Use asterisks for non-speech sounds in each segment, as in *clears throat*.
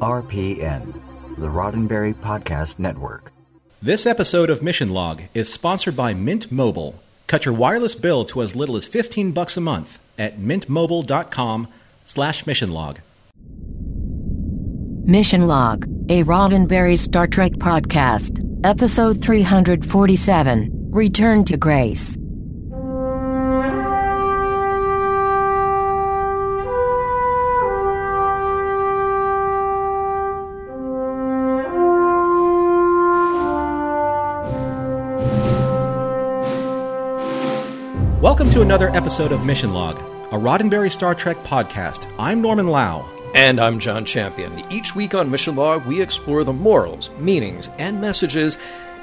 RPN, the Roddenberry Podcast Network. This episode of Mission Log is sponsored by Mint Mobile. Cut your wireless bill to as little as 15 bucks a month at mintmobile.com slash missionlog. Mission Log, a Roddenberry Star Trek podcast, episode 347, Return to Grace. Welcome to another episode of Mission Log, a Roddenberry Star Trek podcast. I'm Norman Lao. And I'm John Champion. Each week on Mission Log, we explore the morals, meanings, and messages,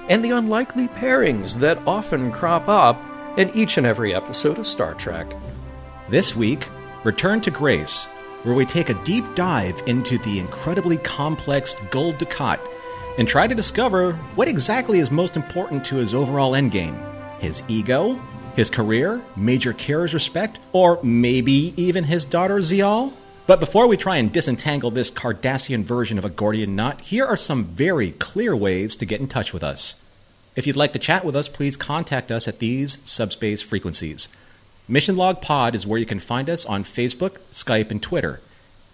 and the unlikely pairings that often crop up in each and every episode of Star Trek. This week, Return to Grace, where we take a deep dive into the incredibly complex Gul Dukat and try to discover what exactly is most important to his overall endgame his ego, his career, Major Kira's respect, or maybe even his daughter Ziyal? But before we try and disentangle this Cardassian version of a Gordian knot, here are some very clear ways to get in touch with us. If you'd like to chat with us, please contact us at these subspace frequencies. Mission Log Pod is where you can find us on Facebook, Skype, and Twitter.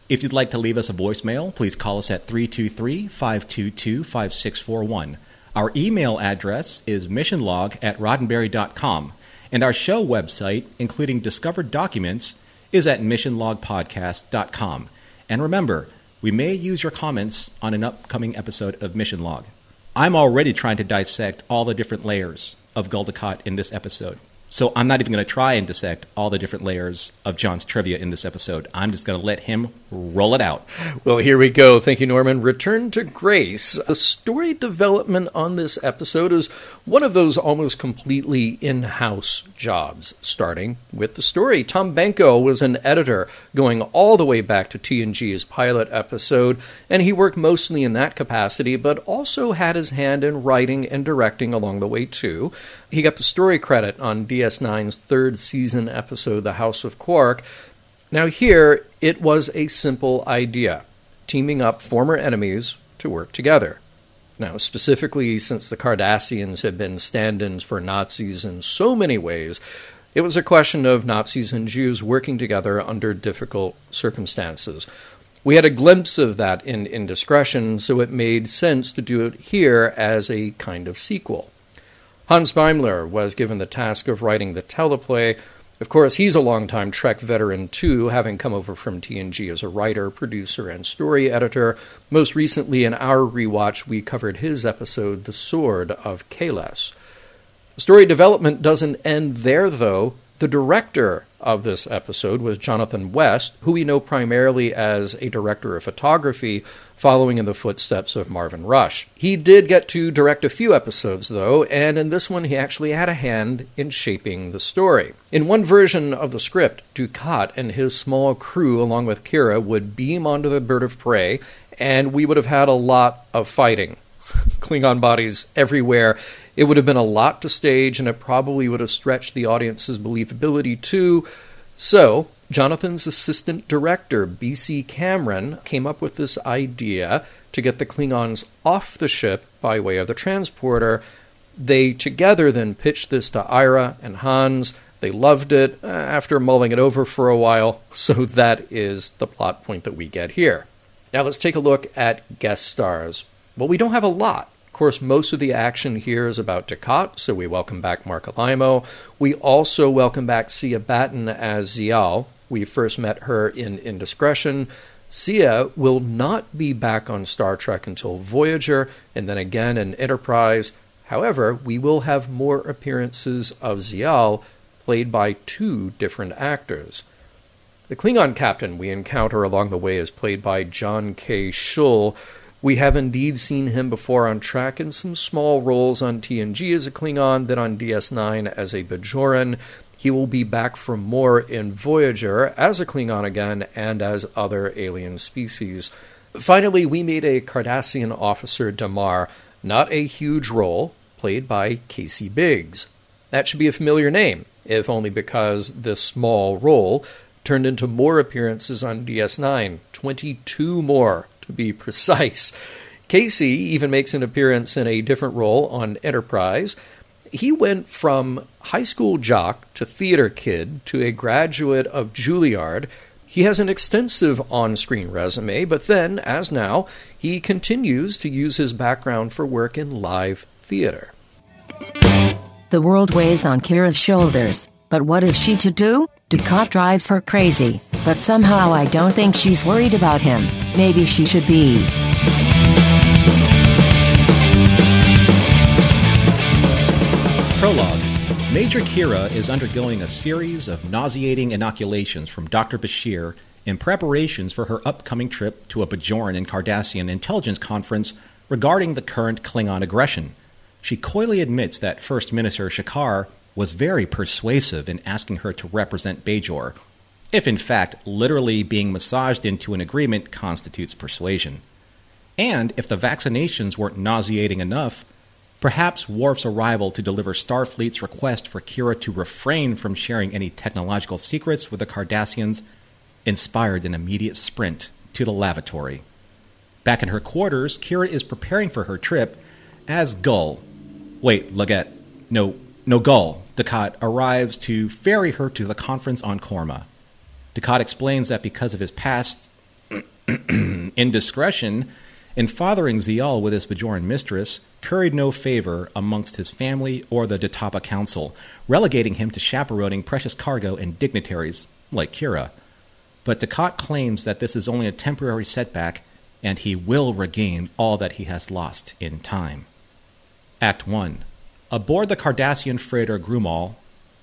If you'd like to leave us a voicemail, please call us at 323 522 5641. Our email address is missionlog at roddenberry.com, and our show website, including discovered documents, is at missionlogpodcast.com. And remember, we may use your comments on an upcoming episode of Mission Log. I'm already trying to dissect all the different layers of Gul Dukat in this episode. So I'm not even going to try and dissect all the different layers of John's trivia in this episode. I'm just going to let him roll it out. Well, here we go. Thank you, Norman. Return to Grace. The story development on this episode is one of those almost completely in house jobs, starting with the story. Tom Benko was an editor going all the way back to TNG's pilot episode, and he worked mostly in that capacity, but also had his hand in writing and directing along the way, too. He got the story credit on DS9's third season episode, The House of Quark. Now, here, it was a simple idea teaming up former enemies to work together. Now, specifically, since the Cardassians had been stand ins for Nazis in so many ways, it was a question of Nazis and Jews working together under difficult circumstances. We had a glimpse of that in Indiscretion, so it made sense to do it here as a kind of sequel. Hans Beimler was given the task of writing the teleplay. Of course, he's a longtime Trek veteran too, having come over from TNG as a writer, producer, and story editor. Most recently, in our rewatch, we covered his episode, The Sword of Kahless. Story development doesn't end there, though. The director of this episode was Jonathan West, who we know primarily as a director of photography, following in the footsteps of Marvin Rush. He did get to direct a few episodes, though, and in this one he actually had a hand in shaping the story. In one version of the script, Dukat and his small crew, along with Kira, would beam onto the bird of prey, and we would have had a lot of fighting. *laughs* Klingon bodies everywhere. It would have been a lot to stage, and it probably would have stretched the audience's believability too. So, Jonathan's assistant director, B.C. Cameron, came up with this idea to get the Klingons off the ship by way of the transporter. They together then pitched this to Ira and Hans. They loved it uh, after mulling it over for a while, *laughs* so that is the plot point that we get here. Now let's take a look at guest stars. Well, we don't have a lot. Of course, most of the action here is about Dukat, so we welcome back Marc Alaimo. We also welcome back Cyia Batten as Ziyal. We first met her in Indiscretion. Cyia will not be back on Star Trek until Voyager, and then again in Enterprise. However, we will have more appearances of Ziyal, played by two different actors. The Klingon captain we encounter along the way is played by John K. Shull. We have indeed seen him before on Trek in some small roles on TNG as a Klingon, then on DS9 as a Bajoran. He will be back for more in Voyager as a Klingon again and as other alien species. Finally, we meet a Cardassian officer, Damar, not a huge role, played by Casey Biggs. That should be a familiar name, if only because this small role turned into more appearances on DS9, 22 more to be precise. Casey even makes an appearance in a different role on Enterprise. He went from high school jock to theater kid to a graduate of Juilliard. He has an extensive on screen resume, but then, as now, he continues to use his background for work in live theater. The world weighs on Kira's shoulders, but what is she to do? Dukat drives her crazy, but somehow I don't think she's worried about him. Maybe she should be. Prologue Major Kira is undergoing a series of nauseating inoculations from Dr. Bashir in preparations for her upcoming trip to a Bajoran and Cardassian intelligence conference regarding the current Klingon aggression. She coyly admits that First Minister Shakaar was very persuasive in asking her to represent Bajor, if in fact literally being massaged into an agreement constitutes persuasion. And if the vaccinations weren't nauseating enough, perhaps Worf's arrival to deliver Starfleet's request for Kira to refrain from sharing any technological secrets with the Cardassians inspired an immediate sprint to the lavatory. Back in her quarters, Kira is preparing for her trip as Gul. Wait, Legate. No, no, Gul. Dukat arrives to ferry her to the conference on Korma. Dukat explains that because of his past *clears throat* indiscretion in fathering Ziyal with his Bajoran mistress, curried no favor amongst his family or the Detapa Council, relegating him to chaperoning precious cargo and dignitaries like Kira. But Dukat claims that this is only a temporary setback and he will regain all that he has lost in time. Act 1 Aboard the Cardassian freighter Groumall,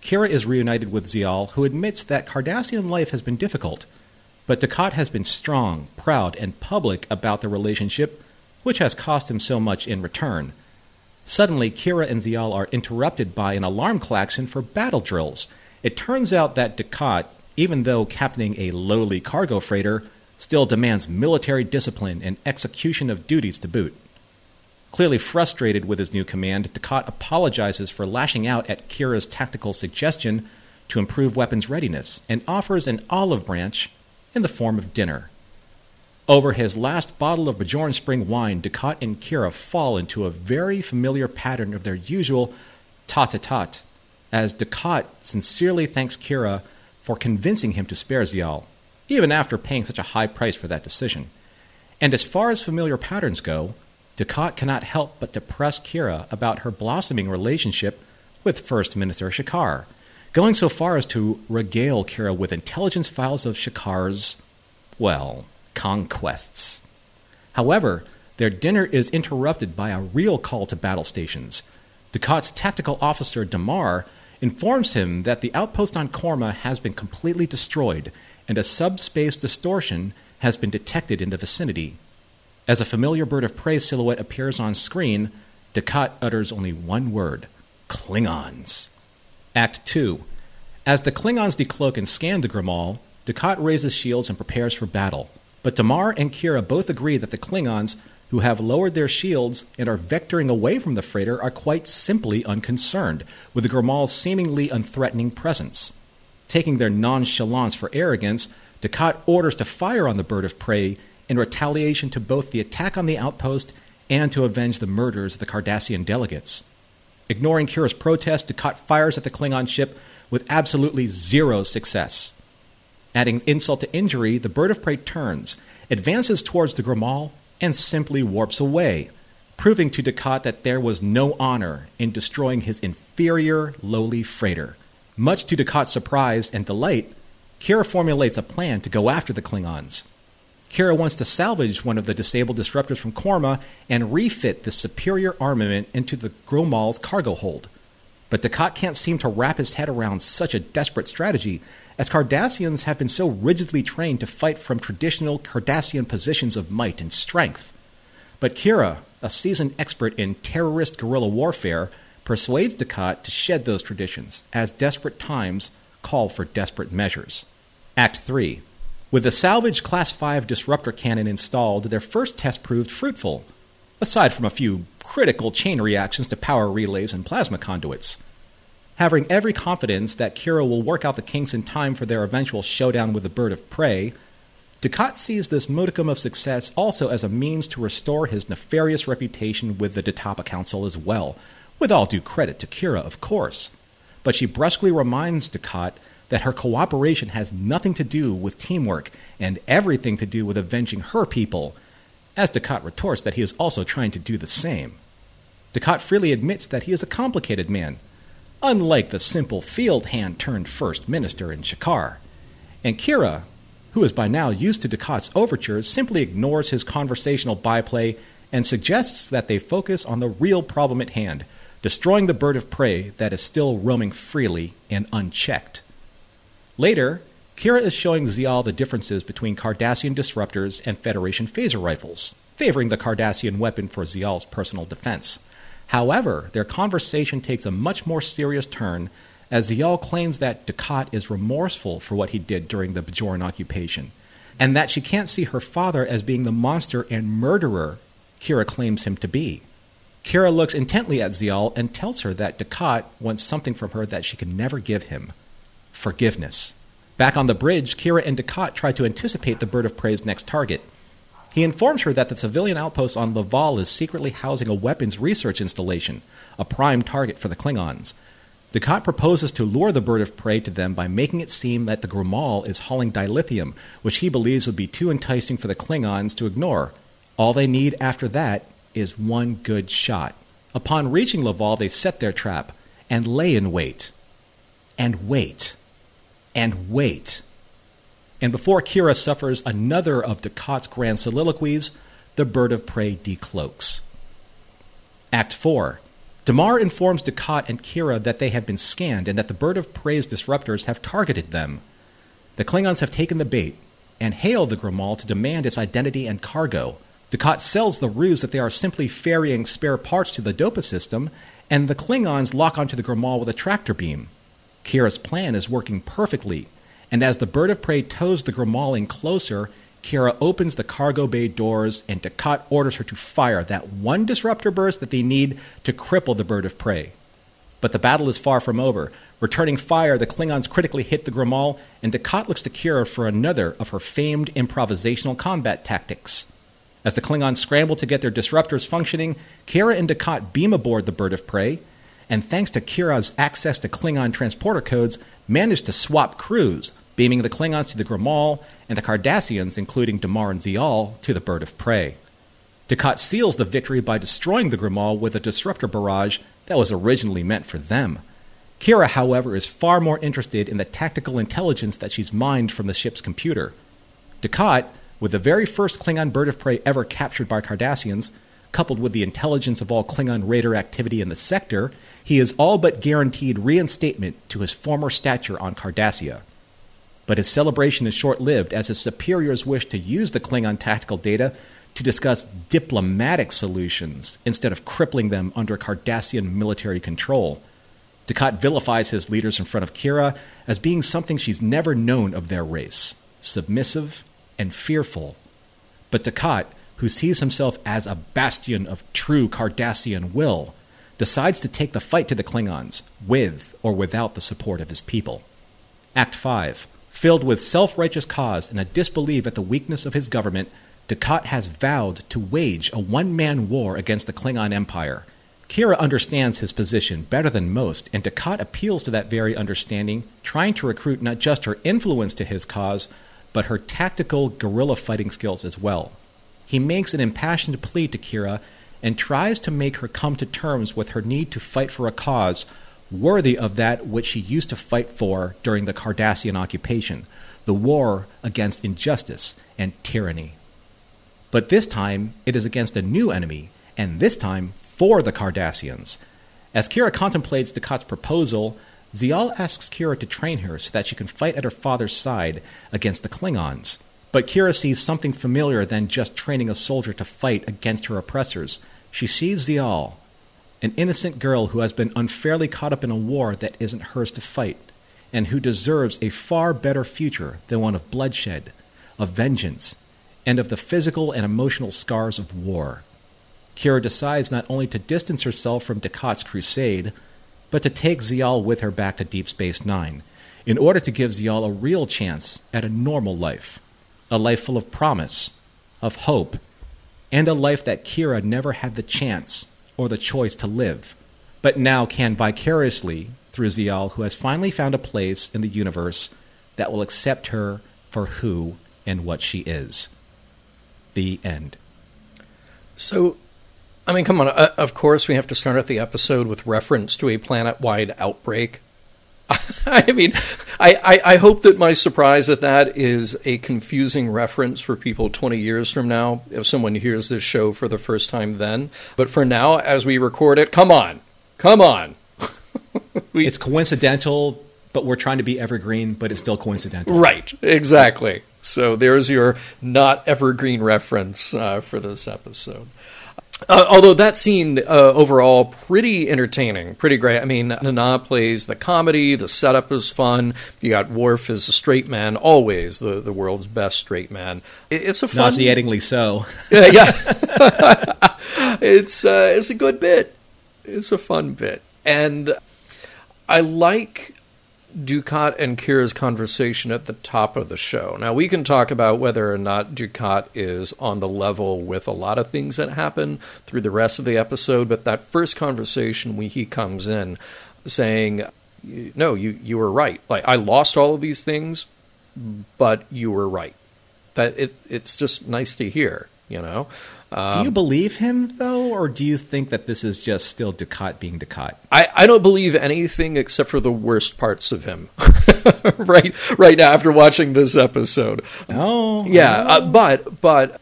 Kira is reunited with Ziyal, who admits that Cardassian life has been difficult, but Dukat has been strong, proud, and public about the relationship, which has cost him so much in return. Suddenly, Kira and Ziyal are interrupted by an alarm klaxon for battle drills. It turns out that Dukat, even though captaining a lowly cargo freighter, still demands military discipline and execution of duties to boot. Clearly frustrated with his new command, Dukat apologizes for lashing out at Kira's tactical suggestion to improve weapons readiness and offers an olive branch in the form of dinner. Over his last bottle of Bajoran Spring wine, Dukat and Kira fall into a very familiar pattern of their usual tat-a-tat, as Dukat sincerely thanks Kira for convincing him to spare Ziyal, even after paying such a high price for that decision. And as far as familiar patterns go, Dukat cannot help but to press Kira about her blossoming relationship with First Minister Shakaar, going so far as to regale Kira with intelligence files of Shakaar's, well, conquests. However, their dinner is interrupted by a real call to battle stations. Dukat's tactical officer, Damar, informs him that the outpost on Korma has been completely destroyed and a subspace distortion has been detected in the vicinity. As a familiar bird of prey silhouette appears on screen, Dukat utters only one word Klingons. Act 2. As the Klingons decloak and scan the Groumall, Dukat raises shields and prepares for battle. But Damar and Kira both agree that the Klingons, who have lowered their shields and are vectoring away from the freighter, are quite simply unconcerned with the Groumall's seemingly unthreatening presence. Taking their nonchalance for arrogance, Dukat orders to fire on the bird of prey in retaliation to both the attack on the outpost and to avenge the murders of the Cardassian delegates. Ignoring Kira's protest, Dukat fires at the Klingon ship with absolutely zero success. Adding insult to injury, the bird of prey turns, advances towards the Groumall, and simply warps away, proving to Dukat that there was no honor in destroying his inferior, lowly freighter. Much to Dukat's surprise and delight, Kira formulates a plan to go after the Klingons. Kira wants to salvage one of the disabled disruptors from Korma and refit the superior armament into the Groumall's cargo hold. But Dukat can't seem to wrap his head around such a desperate strategy, as Cardassians have been so rigidly trained to fight from traditional Cardassian positions of might and strength. But Kira, a seasoned expert in terrorist guerrilla warfare, persuades Dukat to shed those traditions, as desperate times call for desperate measures. Act 3. With the salvage Class 5 disruptor cannon installed, their first test proved fruitful, aside from a few critical chain reactions to power relays and plasma conduits. Having every confidence that Kira will work out the kinks in time for their eventual showdown with the bird of prey, Dukat sees this modicum of success also as a means to restore his nefarious reputation with the Detapa Council as well, with all due credit to Kira, of course. But she brusquely reminds Dukat that her cooperation has nothing to do with teamwork and everything to do with avenging her people, as Dukat retorts that he is also trying to do the same. Dukat freely admits that he is a complicated man unlike the simple field hand turned first minister in Shakaar. And Kira, who is by now used to Dukat's overtures, simply ignores his conversational byplay and suggests that they focus on the real problem at hand destroying the bird of prey that is still roaming freely and unchecked. Later, Kira is showing Ziyal the differences between Cardassian disruptors and Federation phaser rifles, favoring the Cardassian weapon for Ziyal's personal defense. However, their conversation takes a much more serious turn as Ziyal claims that Dukat is remorseful for what he did during the Bajoran occupation, and that she can't see her father as being the monster and murderer Kira claims him to be. Kira looks intently at Ziyal and tells her that Dukat wants something from her that she can never give him forgiveness. Back on the bridge, Kira and Dukat try to anticipate the bird of prey's next target. He informs her that the civilian outpost on Loval is secretly housing a weapons research installation, a prime target for the Klingons. Dukat proposes to lure the bird of prey to them by making it seem that the Groumall is hauling dilithium, which he believes would be too enticing for the Klingons to ignore. All they need after that is one good shot. Upon reaching Loval, they set their trap and lay in wait. And wait. And wait. And before Kira suffers another of Dukat's grand soliloquies, the bird of prey decloaks. Act 4. Damar informs Dukat and Kira that they have been scanned and that the bird of prey's disruptors have targeted them. The Klingons have taken the bait and hail the Groumall to demand its identity and cargo. Dukat sells the ruse that they are simply ferrying spare parts to the Dopa system, and the Klingons lock onto the Groumall with a tractor beam. Kira's plan is working perfectly, and as the bird of prey tows the Groumall in closer, Kira opens the cargo bay doors and Dukat orders her to fire that one disruptor burst that they need to cripple the bird of prey. But the battle is far from over. Returning fire, the Klingons critically hit the Groumall, and Dukat looks to Kira for another of her famed improvisational combat tactics. As the Klingons scramble to get their disruptors functioning, Kira and Dukat beam aboard the bird of prey, and thanks to Kira's access to Klingon transporter codes, managed to swap crews, beaming the Klingons to the Groumall and the Cardassians, including Damar and Ziyal, to the bird of prey. Dukat seals the victory by destroying the Groumall with a disruptor barrage that was originally meant for them. Kira, however, is far more interested in the tactical intelligence that she's mined from the ship's computer. Dukat, with the very first Klingon bird of prey ever captured by Cardassians, coupled with the intelligence of all Klingon raider activity in the sector, he is all but guaranteed reinstatement to his former stature on Cardassia. But his celebration is short lived as his superiors wish to use the Klingon tactical data to discuss diplomatic solutions instead of crippling them under Cardassian military control. Dukat vilifies his leaders in front of Kira as being something she's never known of their race submissive and fearful. But Dukat, who sees himself as a bastion of true Cardassian will, decides to take the fight to the Klingons, with or without the support of his people. Act 5. Filled with self righteous cause and a disbelief at the weakness of his government, Dukat has vowed to wage a one man war against the Klingon Empire. Kira understands his position better than most, and Dukat appeals to that very understanding, trying to recruit not just her influence to his cause, but her tactical guerrilla fighting skills as well. He makes an impassioned plea to Kira and tries to make her come to terms with her need to fight for a cause worthy of that which she used to fight for during the Cardassian occupation the war against injustice and tyranny. But this time, it is against a new enemy, and this time for the Cardassians. As Kira contemplates Dukat's proposal, Ziyal asks Kira to train her so that she can fight at her father's side against the Klingons. But Kira sees something familiar than just training a soldier to fight against her oppressors. She sees Ziyal, an innocent girl who has been unfairly caught up in a war that isn't hers to fight, and who deserves a far better future than one of bloodshed, of vengeance, and of the physical and emotional scars of war. Kira decides not only to distance herself from Dukat's crusade, but to take Ziyal with her back to Deep Space Nine in order to give Ziyal a real chance at a normal life, a life full of promise, of hope, and a life that Kira never had the chance or the choice to live, but now can vicariously through Ziyal, who has finally found a place in the universe that will accept her for who and what she is. The end. So, I mean, come on. Uh, of course, we have to start at the episode with reference to a planet wide outbreak. *laughs* I mean, I, I, I, hope that my surprise at that is a confusing reference for people 20 years from now if someone hears this show for the first time then. But for now, as we record it, come on. Come on. *laughs* we, it's coincidental, but we're trying to be evergreen, but it's still coincidental. Right, exactly. So there's your not evergreen reference uh, for this episode. Uh, although that scene uh, overall pretty entertaining, pretty great. I mean, Nana plays the comedy. The setup is fun. You got Worf as a straight man, always the, the world's best straight man. It, it's a fun, nauseatingly so. *laughs* yeah, yeah. *laughs* it's uh, it's a good bit. It's a fun bit, and I like Dukat and Kira's conversation at the top of the show. Now, we can talk about whether or not Dukat is on the level with a lot of things that happen through the rest of the episode, but that first conversation when he comes in saying, No, you, you were right. Like, I lost all of these things, but you were right. That it, it's just nice to hear, you know? Um, do you believe him though, or do you think that this is just still Dukat being Dukat? I, I don't believe anything except for the worst parts of him. *laughs* right, right now after watching this episode. Oh, yeah, oh. Uh, but but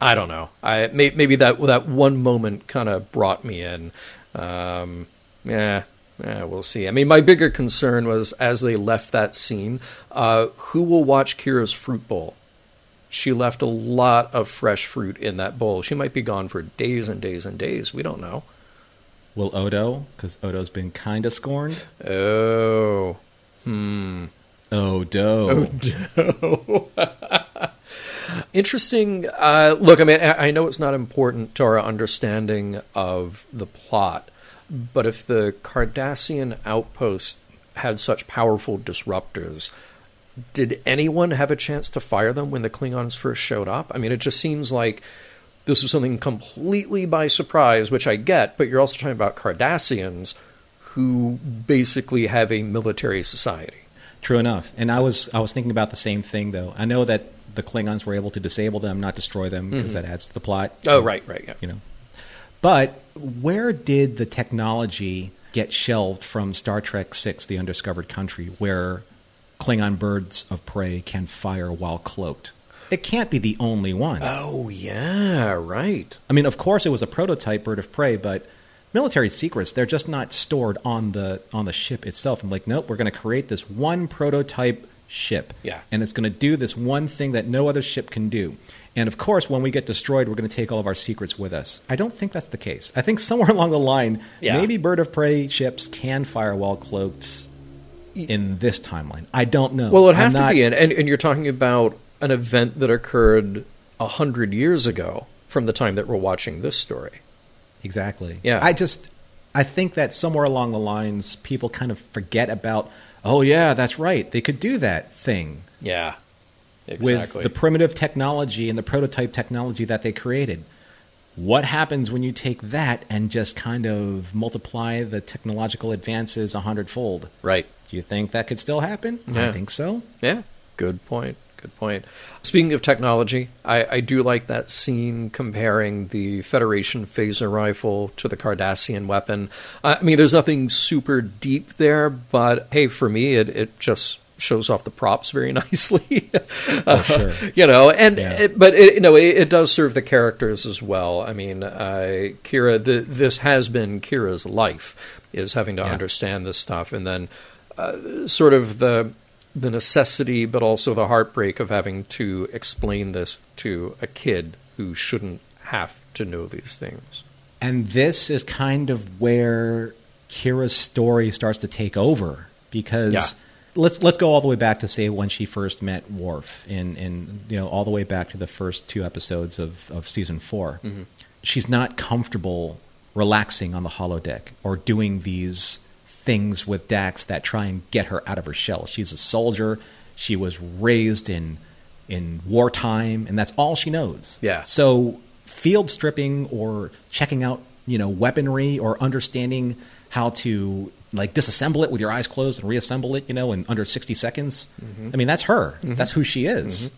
I don't know. I may, maybe that that one moment kind of brought me in. Um, yeah, yeah, we'll see. I mean, my bigger concern was as they left that scene, uh, who will watch Kira's fruit bowl? She left a lot of fresh fruit in that bowl. She might be gone for days and days and days. We don't know. Will Odo? Because Odo's been kind of scorned. Oh, hmm. Odo. Odo. *laughs* Interesting. Uh, look, I mean, I know it's not important to our understanding of the plot, but if the Cardassian outpost had such powerful disruptors, did anyone have a chance to fire them when the Klingons first showed up? I mean, it just seems like this was something completely by surprise, which I get, but you're also talking about Cardassians who basically have a military society. True enough. And I was I was thinking about the same thing though. I know that the Klingons were able to disable them, not destroy them, because mm-hmm. that adds to the plot. Oh, right, right, yeah. You know. But where did the technology get shelved from Star Trek 6 The Undiscovered Country where Klingon birds of prey can fire while cloaked. It can't be the only one. Oh, yeah, right. I mean, of course, it was a prototype bird of prey, but military secrets they're just not stored on the on the ship itself. I'm like, nope, we're going to create this one prototype ship, yeah, and it's going to do this one thing that no other ship can do. And of course, when we get destroyed, we're going to take all of our secrets with us. I don't think that's the case. I think somewhere *laughs* along the line, yeah. maybe bird of prey ships can fire while cloaked in this timeline. I don't know. Well, it would have to be, and, and you're talking about an event that occurred a hundred years ago from the time that we're watching this story. Exactly. Yeah. I just I think that somewhere along the lines people kind of forget about. Oh yeah, that's right. They could do that thing. Yeah. Exactly. With the primitive technology and the prototype technology that they created. What happens when you take that and just kind of multiply the technological advances a hundredfold? Right. Do you think that could still happen? Yeah. I think so. Yeah, good point. Good point. Speaking of technology, I, I, do like that scene comparing the Federation phaser rifle to the Cardassian weapon. I mean, there's nothing super deep there, but hey, for me, it, it just shows off the props very *laughs* nicely. uh, sure. You know, and yeah. it, but it, you know, it, it, does serve the characters as well. I mean, uh, Kira, the, this has been Kira's life is having to yeah. understand this stuff, and then uh, sort of the the necessity, but also the heartbreak of having to explain this to a kid who shouldn't have to know these things. And this is kind of where Kira's story starts to take over because Yeah. Let's let's go all the way back to say when she first met Worf in in you know all the way back to the first two episodes of of season 4 mm-hmm. She's not comfortable relaxing on the holodeck or doing these things with Dax that try and get her out of her shell. She's a soldier. She was raised in in wartime, and that's all she knows. Yeah. So field stripping or checking out, you know, weaponry or understanding how to like disassemble it with your eyes closed and reassemble it, you know, in under 60 seconds. Mm-hmm. I mean, that's her. Mm-hmm. That's who she is. Mm-hmm.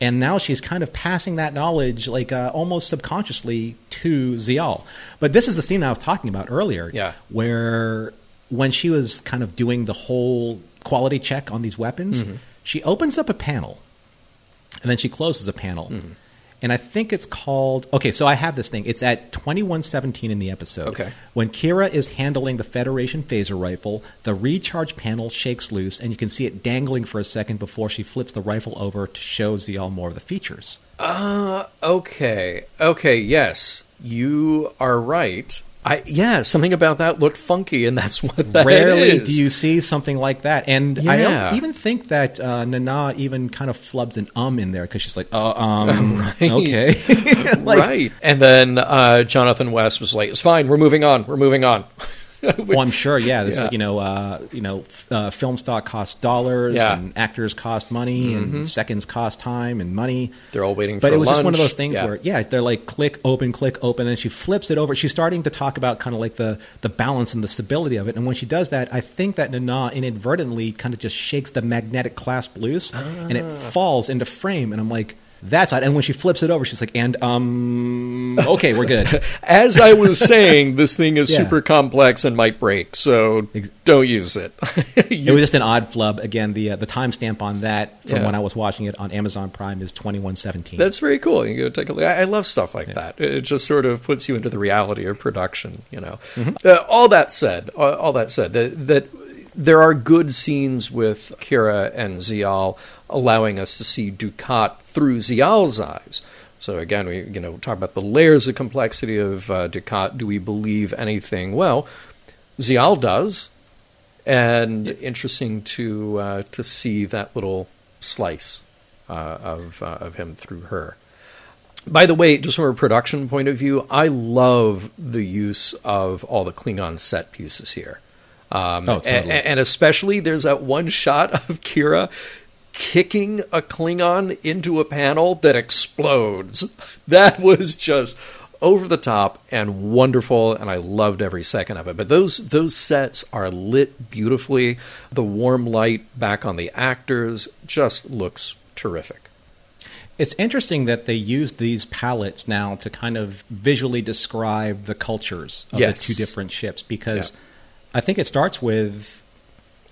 And now she's kind of passing that knowledge, like uh, almost subconsciously, to Ziyal. But this is the scene I was talking about earlier, Yeah. where when she was kind of doing the whole quality check on these weapons, she opens up a panel and then she closes a panel. And I think it's called. Okay, so I have this thing. It's at 2117 in the episode. Okay. When Kira is handling the Federation phaser rifle, the recharge panel shakes loose, and you can see it dangling for a second before she flips the rifle over to show Ziyal more of the features. Uh, okay. Okay. Yes, you are right. I yeah, something about that looked funky, and that's what that Rarely is. do you see something like that, and I Yeah. don't even think that uh, Nana even kind of flubs an um in there because she's like, uh, um, *laughs* Right. okay, *laughs* Like, right. And then uh, Jonathan West was like, "It's fine. We're moving on. We're moving on." *laughs* Well, I'm sure. Yeah, this Yeah. you know, uh, you know, f- uh, film stock costs dollars, Yeah. Mm-hmm. and actors cost money, and seconds cost time and money. They're all waiting But for it was just one of those things Yeah. where, yeah, they're like click, open, click, open, and she flips it over. She's starting to talk about kind of like the the balance and the stability of it. And when she does that, I think that Nana inadvertently kind of just shakes the magnetic clasp loose, and it Ah. falls into frame. And I'm like. That's odd. And when she flips it over, she's like, "And um, okay, we're good." *laughs* As I was *laughs* saying, this thing is Yeah. super complex and might break, so don't use it. *laughs* It was just an odd flub. Again, the uh, the timestamp on that from Yeah. when I was watching it on Amazon Prime is twenty one seventeen. That's very cool. You go take a look. I, I love stuff like that. It just sort of puts you into the reality of production. You know. Uh, all that said, all, all that said, that, that there are good scenes with Kira and Ziyal, allowing us to see Dukat through Ziyal's eyes. So again, we you know talk about the layers of complexity of uh, Dukat. Do we believe anything? Well, Ziyal does, and interesting to uh, to see that little slice uh, of uh, of him through her. By the way, just from a production point of view, I love the use of all the Klingon set pieces here. Um, Oh, totally. a- and especially there's that one shot of Kira kicking a Klingon into a panel that explodes. *laughs* That was just over the top and wonderful, and I loved every second of it. But those those sets are lit beautifully. The warm light back on the actors just looks terrific. It's interesting that they use these palettes now to kind of visually describe the cultures of Yes. the two different ships because Yeah. I think it starts with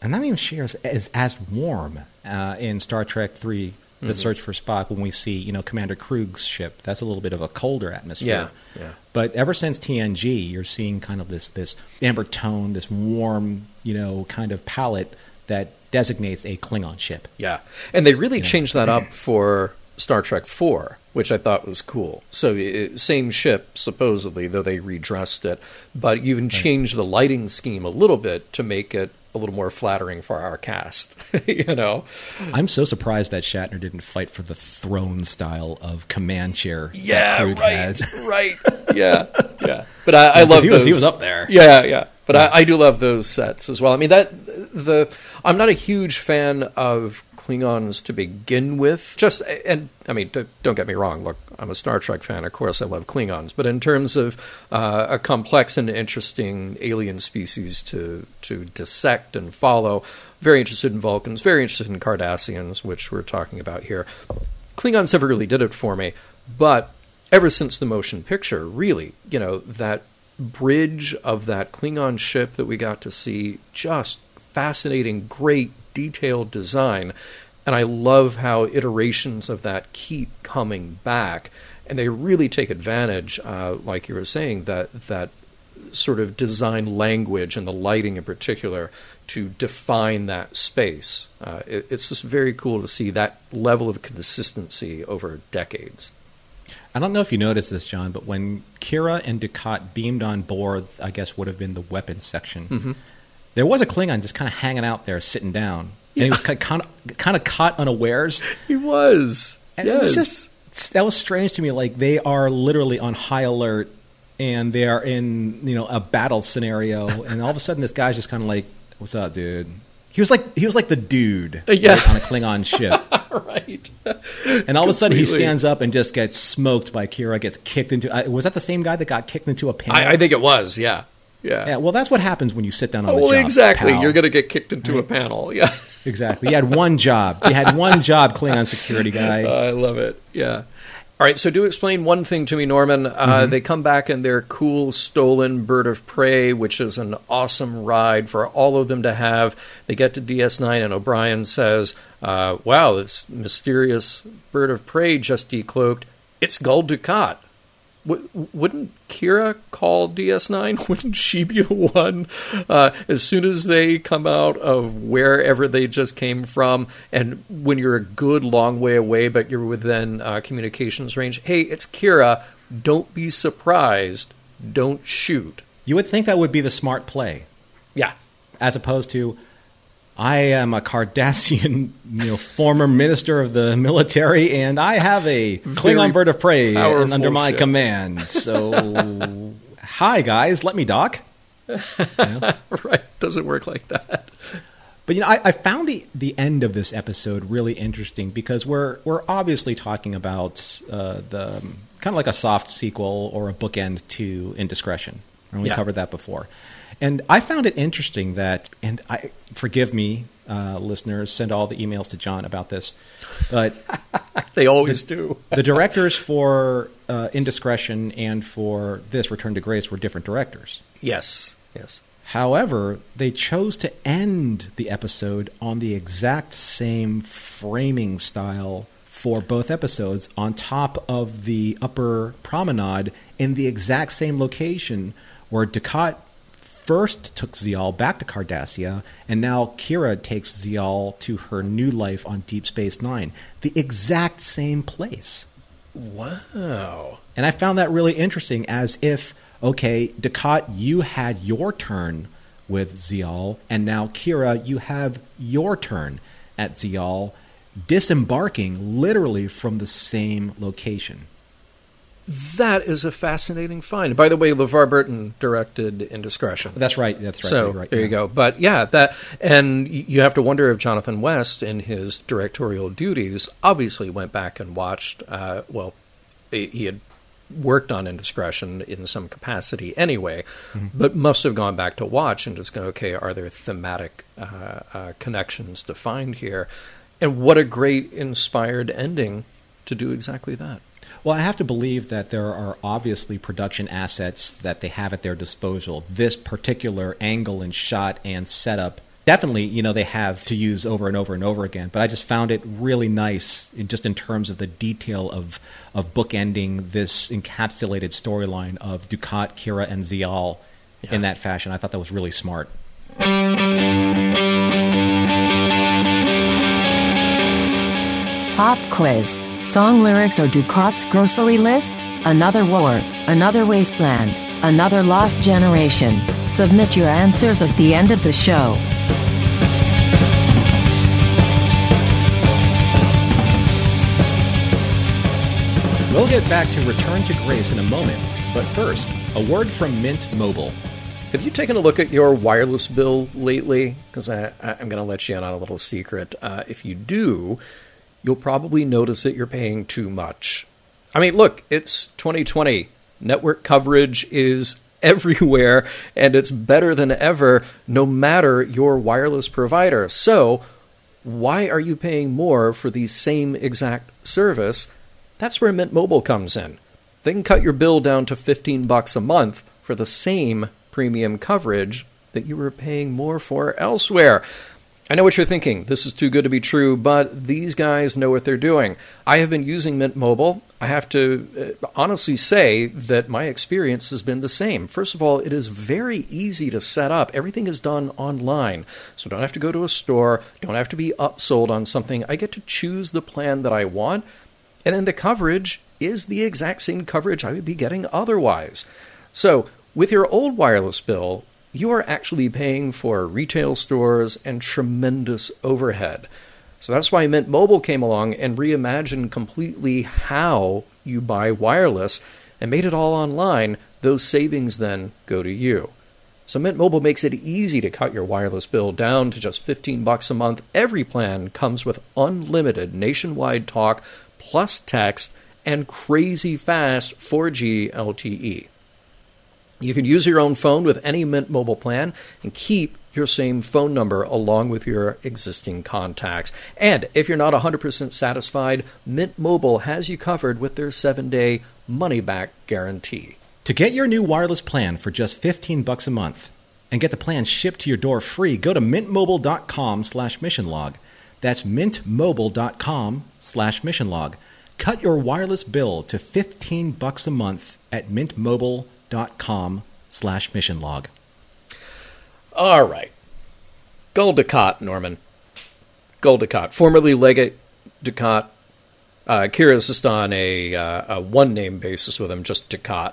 I'm not even sure as, as warm uh, in Star Trek Three: The Mm-hmm. Search for Spock when we see you know Commander Kruge's ship. That's a little bit of a colder atmosphere. Yeah, yeah. But ever since TNG, you're seeing kind of this this amber tone, this warm you know kind of palette that designates a Klingon ship. Yeah, and they really changed that up *clears throat* for Star Trek Four, which I thought was cool. So uh, same ship supposedly, though they redressed it, but you even changed the lighting scheme a little bit to make it a little more flattering for our cast. *laughs* you know, I'm so surprised that Shatner didn't fight for the throne style of command chair. yeah, right, had. right, *laughs* yeah, yeah. But I, I 'cause love he was- those. he was up there. Yeah, yeah. But I, I do love those sets as well. I mean that the I'm not a huge fan of Klingons to begin with. Just and I mean, don't get me wrong. Look, I'm a Star Trek fan. Of course, I love Klingons. But in terms of uh, a complex and interesting alien species to to dissect and follow, very interested in Vulcans. Very interested in Cardassians, which we're talking about here. Klingons never really did it for me, but ever since the motion picture, really, you know, that bridge of that Klingon ship that we got to see, just fascinating, great, detailed design. And I love how iterations of that keep coming back. And they really take advantage, uh, like you were saying, that that sort of design language and the lighting in particular to define that space. Uh, it, it's just very cool to see that level of consistency over decades. I don't know if you noticed this, John, but when Kira and Dukat beamed on board, I guess would have been the weapons section. Mm-hmm. There was a Klingon just kind of hanging out there, sitting down, and he was kind of kind of caught unawares. He was. And yes. it was just that was strange to me. Like they are literally on high alert, and they are in you know a battle scenario, and all of a sudden this guy's just kind of like, "What's up, dude?" He was like he was like the dude Uh, yeah. right, on a Klingon ship. *laughs* right. And all of a sudden, he stands up and just gets smoked by Kira. Gets kicked into. Uh, was that the same guy that got kicked into a panel? I, I think it was. Yeah. Yeah. yeah. Well, that's what happens when you sit down on Oh, the well, job. exactly. pal. You're going to get kicked into a panel. *laughs* Yeah. exactly. You had one job. You had one job, Klingon security guy. *laughs* I love it. Yeah. All right, so do explain one thing to me, Norman. Uh, They come back in their cool stolen bird of prey, which is an awesome ride for all of them to have. They get to DS9, and O'Brien says, uh, Wow, this mysterious bird of prey just decloaked. It's Gul Dukat. W- wouldn't Kira call DS9? *laughs* Wouldn't she be the one? Uh, as soon as they come out of wherever they just came from, and when you're a good long way away, but you're within uh, communications range, hey, it's Kira. Don't be surprised. Don't shoot. You would think that would be the smart play, Yeah. as opposed to, I am a Cardassian, you know, former minister of the military, and I have a Klingon bird of prey under my ship. command. So, hi guys, let me dock. *laughs* right. Doesn't work like that. But you know, I, I found the the end of this episode really interesting because we're we're obviously talking about uh, the kind of like a soft sequel or a bookend to Indiscretion, and we Yeah. covered that before. And I found it interesting that, and I forgive me, uh, listeners, send all the emails to John about this, but *laughs* They always do. *laughs* the directors for uh, Indiscretion and for this Return to Grace were different directors. Yes. Yes. However, they chose to end the episode on the exact same framing style for both episodes on top of the upper promenade in the exact same location where Dukat first took Ziyal back to Cardassia, and now Kira takes Ziyal to her new life on Deep Space Nine. The exact same place. Wow. And I found that really interesting as if, okay, Dukat, you had your turn with Ziyal, and now Kira, you have your turn at Ziyal, disembarking literally from the same location. That is a fascinating find. By the way, LeVar Burton directed Indiscretion. That's right. That's right. so right. there you go. But yeah, that and you have to wonder if Jonathan West, in his directorial duties, obviously went back and watched. Uh, well, he he had worked on Indiscretion in some capacity anyway, Mm-hmm. but must have gone back to watch and just go, okay, are there thematic uh, uh, connections to find here? And what a great inspired ending to do exactly that. Well, I have to believe that there are obviously production assets that they have at their disposal. This particular angle and shot and setup, definitely, you know, they have to use over and over and over again. But I just found it really nice, in, just in terms of the detail of of bookending this encapsulated storyline of Dukat, Kira, and Ziyal in that fashion. I thought that was really smart. Pop quiz. Song lyrics or Dukat's grocery list? Another war, another wasteland, another lost generation. Submit your answers at the end of the show. We'll get back to Return to Grace in a moment, but first, a word from Mint Mobile. Have you taken a look at your wireless bill lately? Because I'm going to let you in on a little secret. Uh, if you do, you'll probably notice that you're paying too much. I mean, look, it's 2020. Network coverage is *laughs* everywhere, and it's better than ever, no matter your wireless provider. So, why are you paying more for the same exact service? That's where Mint Mobile comes in. They can cut your bill down to 15 bucks a month for the same premium coverage that you were paying more for elsewhere. I know what you're thinking. This is too good to be true, but these guys know what they're doing. I have been using Mint Mobile. I have to uh, honestly say that my experience has been the same. First of all, it is very easy to set up. Everything is done online. So don't have to go to a store, don't have to be upsold on something. I get to choose the plan that I want, and then the coverage is the exact same coverage I would be getting otherwise. So, with your old wireless bill, you are actually paying for retail stores and tremendous overhead. So that's why Mint Mobile came along and reimagined completely how you buy wireless and made it all online. Those savings then go to you. So Mint Mobile makes it easy to cut your wireless bill down to just 15 bucks a month. Every plan comes with unlimited nationwide talk plus text and crazy fast 4G LTE. You can use your own phone with any Mint Mobile plan and keep your same phone number along with your existing contacts. And if you're not 100% satisfied, Mint Mobile has you covered with their 7-day money back guarantee. To get your new wireless plan for just 15 bucks a month and get the plan shipped to your door free, go to mintmobile.com/missionlog. That's mintmobile.com/missionlog. Cut your wireless bill to 15 bucks a month at mintmobile.com slash mission log. All right. Dukat, Norman. Dukat, formerly Legate Dukat. Uh, Kira's just on a, uh, a one name basis with him, just Dukat.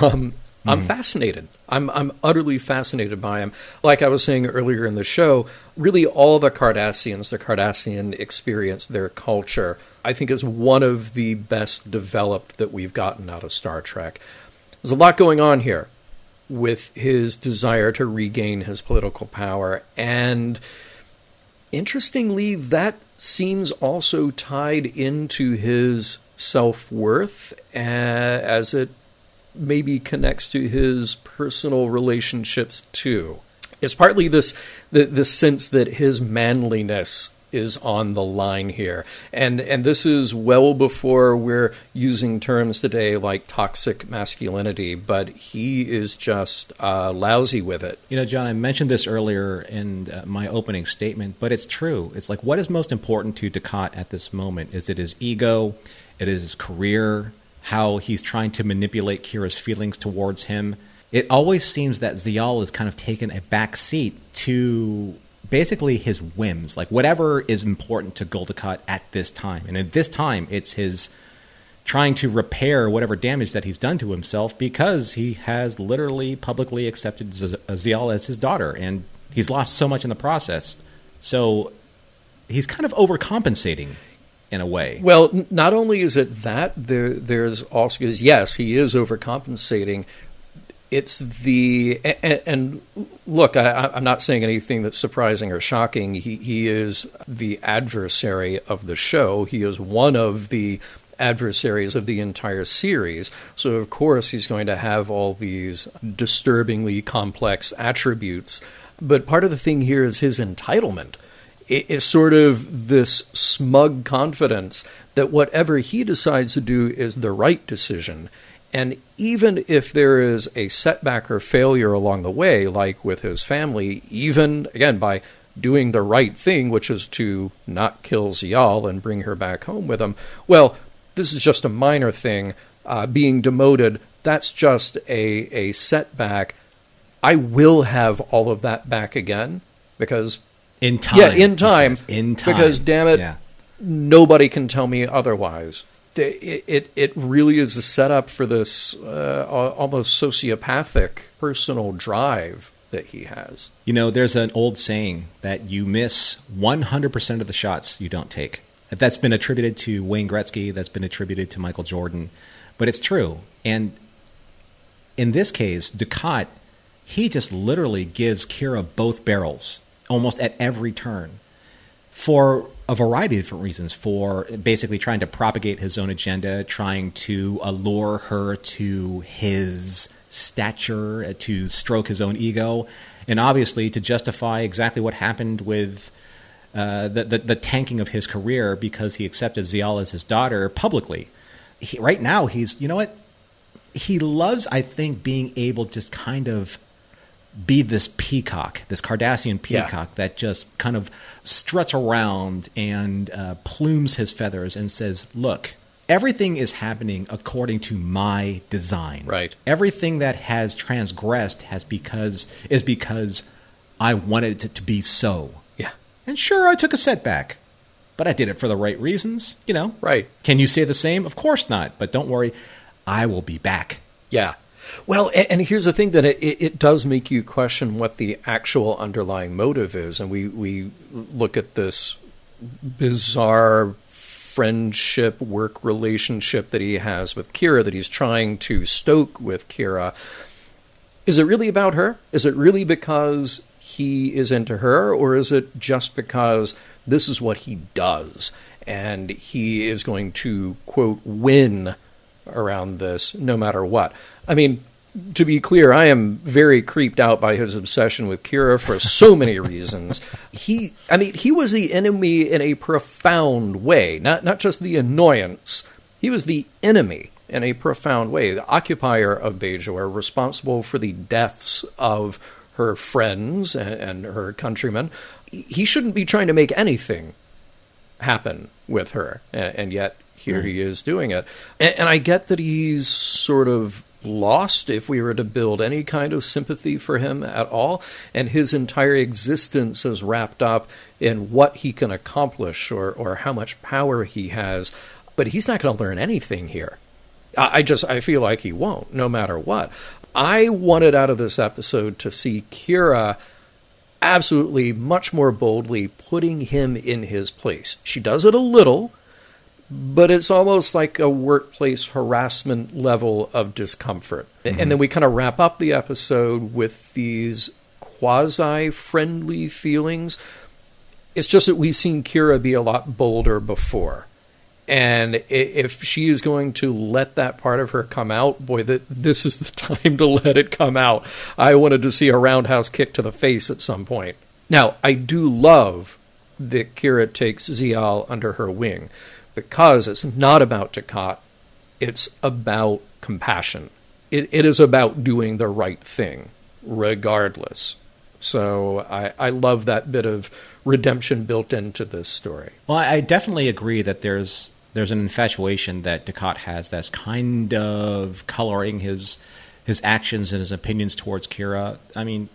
Um, I'm mm. fascinated. I'm I'm utterly fascinated by him. Like I was saying earlier in the show, really all the Cardassians, the Cardassian experience, their culture, I think is one of the best developed that we've gotten out of Star Trek. There's a lot going on here with his desire to regain his political power and interestingly that seems also tied into his self-worth uh, as it maybe connects to his personal relationships too. It's partly this the, the sense that his manliness is on the line here. And and this is well before we're using terms today like toxic masculinity, but he is just uh, lousy with it. You know, John, I mentioned this earlier in uh, my opening statement, but it's true. It's like what is most important to Dukat at this moment? Is it his ego? It is his career? how he's trying to manipulate Kira's feelings towards him. It always seems that Ziyal has kind of taken a back seat to basically his whims, like whatever is important to Gul at this time. And at this time, it's his trying to repair whatever damage that he's done to himself because he has literally publicly accepted Ziyal as his daughter, and he's lost so much in the process. So he's kind of overcompensating in a way. Well, not only is it that there, there's also because yes, he is overcompensating. It's the and, and look, I, am not saying anything that's surprising or shocking. He he is the adversary of the show. He is one of the adversaries of the entire series. So, of course, he's going to have all these disturbingly complex attributes. But part of the thing here is his entitlement it's sort of this smug confidence that whatever he decides to do is the right decision. And even if there is a setback or failure along the way, like with his family, even again by doing the right thing, which is to not kill Ziyal and bring her back home with him, well, this is just a minor thing. Uh, being demoted, that's just a, a setback. I will have all of that back again because in time. Yeah, in time. In time. Because damn it, yeah. nobody can tell me otherwise. It, it, it really is a setup for this uh, almost sociopathic personal drive that he has. You know, there's an old saying that you miss 100% of the shots you don't take. That's been attributed to Wayne Gretzky, that's been attributed to Michael Jordan, but it's true. And in this case, Dukat, he just literally gives Kira both barrels almost at every turn for a variety of different reasons for basically trying to propagate his own agenda, trying to allure her to his stature, to stroke his own ego, and obviously to justify exactly what happened with uh, the, the, the tanking of his career because he accepted Ziyal as his daughter publicly. He, right now, he's you know what he loves. I think being able to just kind of be this peacock, this Cardassian peacock yeah. that just kind of struts around and uh, plumes his feathers and says, "Look, everything is happening according to my design. Right. Everything that has transgressed has because is because I wanted it to be so. Yeah. And sure, I took a setback, but I did it for the right reasons. You know. Right. Can you say the same? Of course not. But don't worry, I will be back. Yeah. Well, and, here's the thing that it, it does make you question what the actual underlying motive is. And we, we look at this bizarre friendship, work relationship that he has with Kira, that he's trying to stoke with Kira. Is it really about her? Is it really because he is into her, or is it just because this is what he does and he is going to, quote, win around this no matter what? I mean, to be clear, I am very creeped out by his obsession with Kira for so many *laughs* reasons. He, I mean, he was the enemy in a profound way, not not just the annoyance. He was the enemy in a profound way, the occupier of Bajor, responsible for the deaths of her friends and, and her countrymen. He shouldn't be trying to make anything happen with her, and, and yet here hmm. he is doing it. And, and I get that he's sort of lost if we were to build any kind of sympathy for him at all. And his entire existence is wrapped up in what he can accomplish or, or how much power he has. But he's not going to learn anything here. I, I just I feel like he won't, no matter what. I wanted out of this episode to see Kira absolutely much more boldly putting him in his place. She does it a little but it's almost like a workplace harassment level of discomfort. Mm-hmm. And then we kind of wrap up the episode with these quasi friendly feelings. It's just that we've seen Kira be a lot bolder before. And if she is going to let that part of her come out, boy, that this is the *laughs* time to let it come out. I wanted to see a roundhouse kick to the face at some point. Now, I do love that Kira takes Ziyal under her wing because it's not about Dukat, it's about compassion. It, it is about doing the right thing, regardless. So I, I love that bit of redemption built into this story. Well, I definitely agree that there's there's an infatuation that Dukat has that's kind of coloring his his actions and his opinions towards Kira. I mean,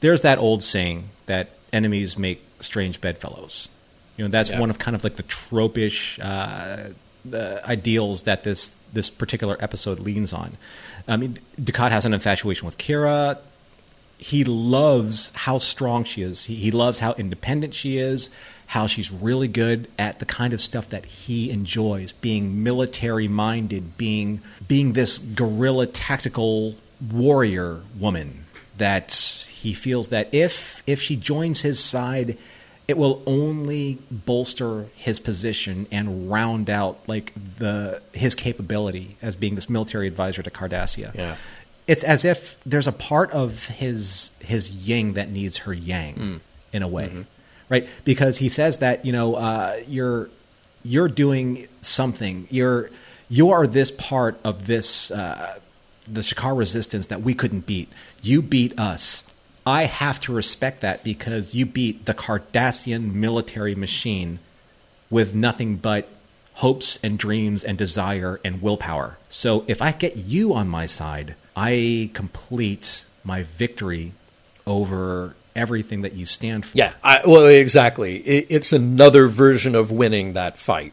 there's that old saying that enemies make strange bedfellows. You know, that's yeah. one of kind of like the tropish uh, the ideals that this this particular episode leans on. I mean, Dukat has an infatuation with Kira. He loves how strong she is. He, he loves how independent she is. How she's really good at the kind of stuff that he enjoys, being military minded, being being this guerrilla tactical warrior woman. That he feels that if if she joins his side, it will only bolster his position and round out like the his capability as being this military advisor to Cardassia. Yeah. It's as if there's a part of his his yin that needs her yang mm. in a way, mm-hmm. right? Because he says that you know uh, you're you're doing something. You're you are this part of this uh, the Shakaar resistance that we couldn't beat. You beat us I have to respect that because you beat the Cardassian military machine with nothing but hopes and dreams and desire and willpower. So if I get you on my side, I complete my victory over everything that you stand for. Yeah, I, well, exactly. It, it's another version of winning that fight.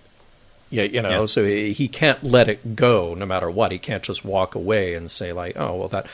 Yeah, you know, yeah. so he can't let it go no matter what. He can't just walk away and say like, "Oh, well that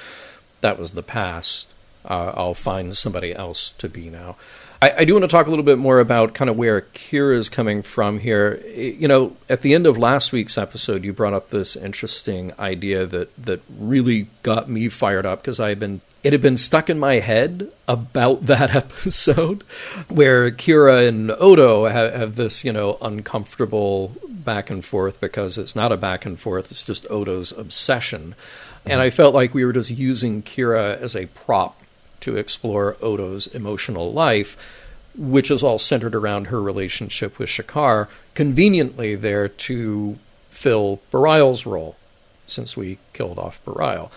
that was the past." Uh, I'll find somebody else to be now. I, I, do want to talk a little bit more about kind of where Kira is coming from here. You know, at the end of last week's episode, you brought up this interesting idea that that really got me fired up because I had been it had been stuck in my head about *laughs* that episode where Kira and Odo have, have, this, you know, uncomfortable back and forth because it's not a back and forth, it's just Odo's obsession. And I felt like we were just using Kira as a prop to explore Odo's emotional life, which is all centered around her relationship with Shakaar, conveniently there to fill Bareil's role, since we killed off Bareil.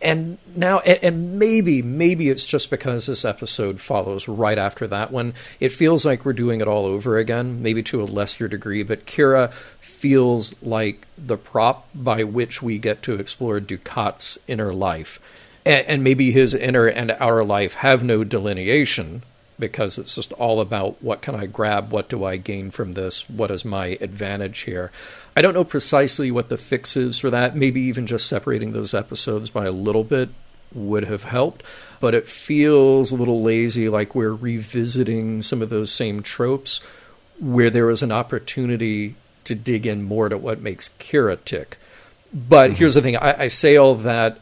and now and, maybe maybe it's just because this episode follows right after that one it feels like we're doing it all over again maybe to a lesser degree but kira feels like the prop by which we get to explore Dukat's inner life and, and maybe his inner and outer life have no delineation because it's just all about what can I grab, what do I gain from this, what is my advantage here. I don't know precisely what the fix is for that. Maybe even just separating those episodes by a little bit would have helped, but it feels a little lazy, like we're revisiting some of those same tropes where there was an opportunity to dig in more to what makes Kira tick. But mm-hmm. here's the thing I, I say all that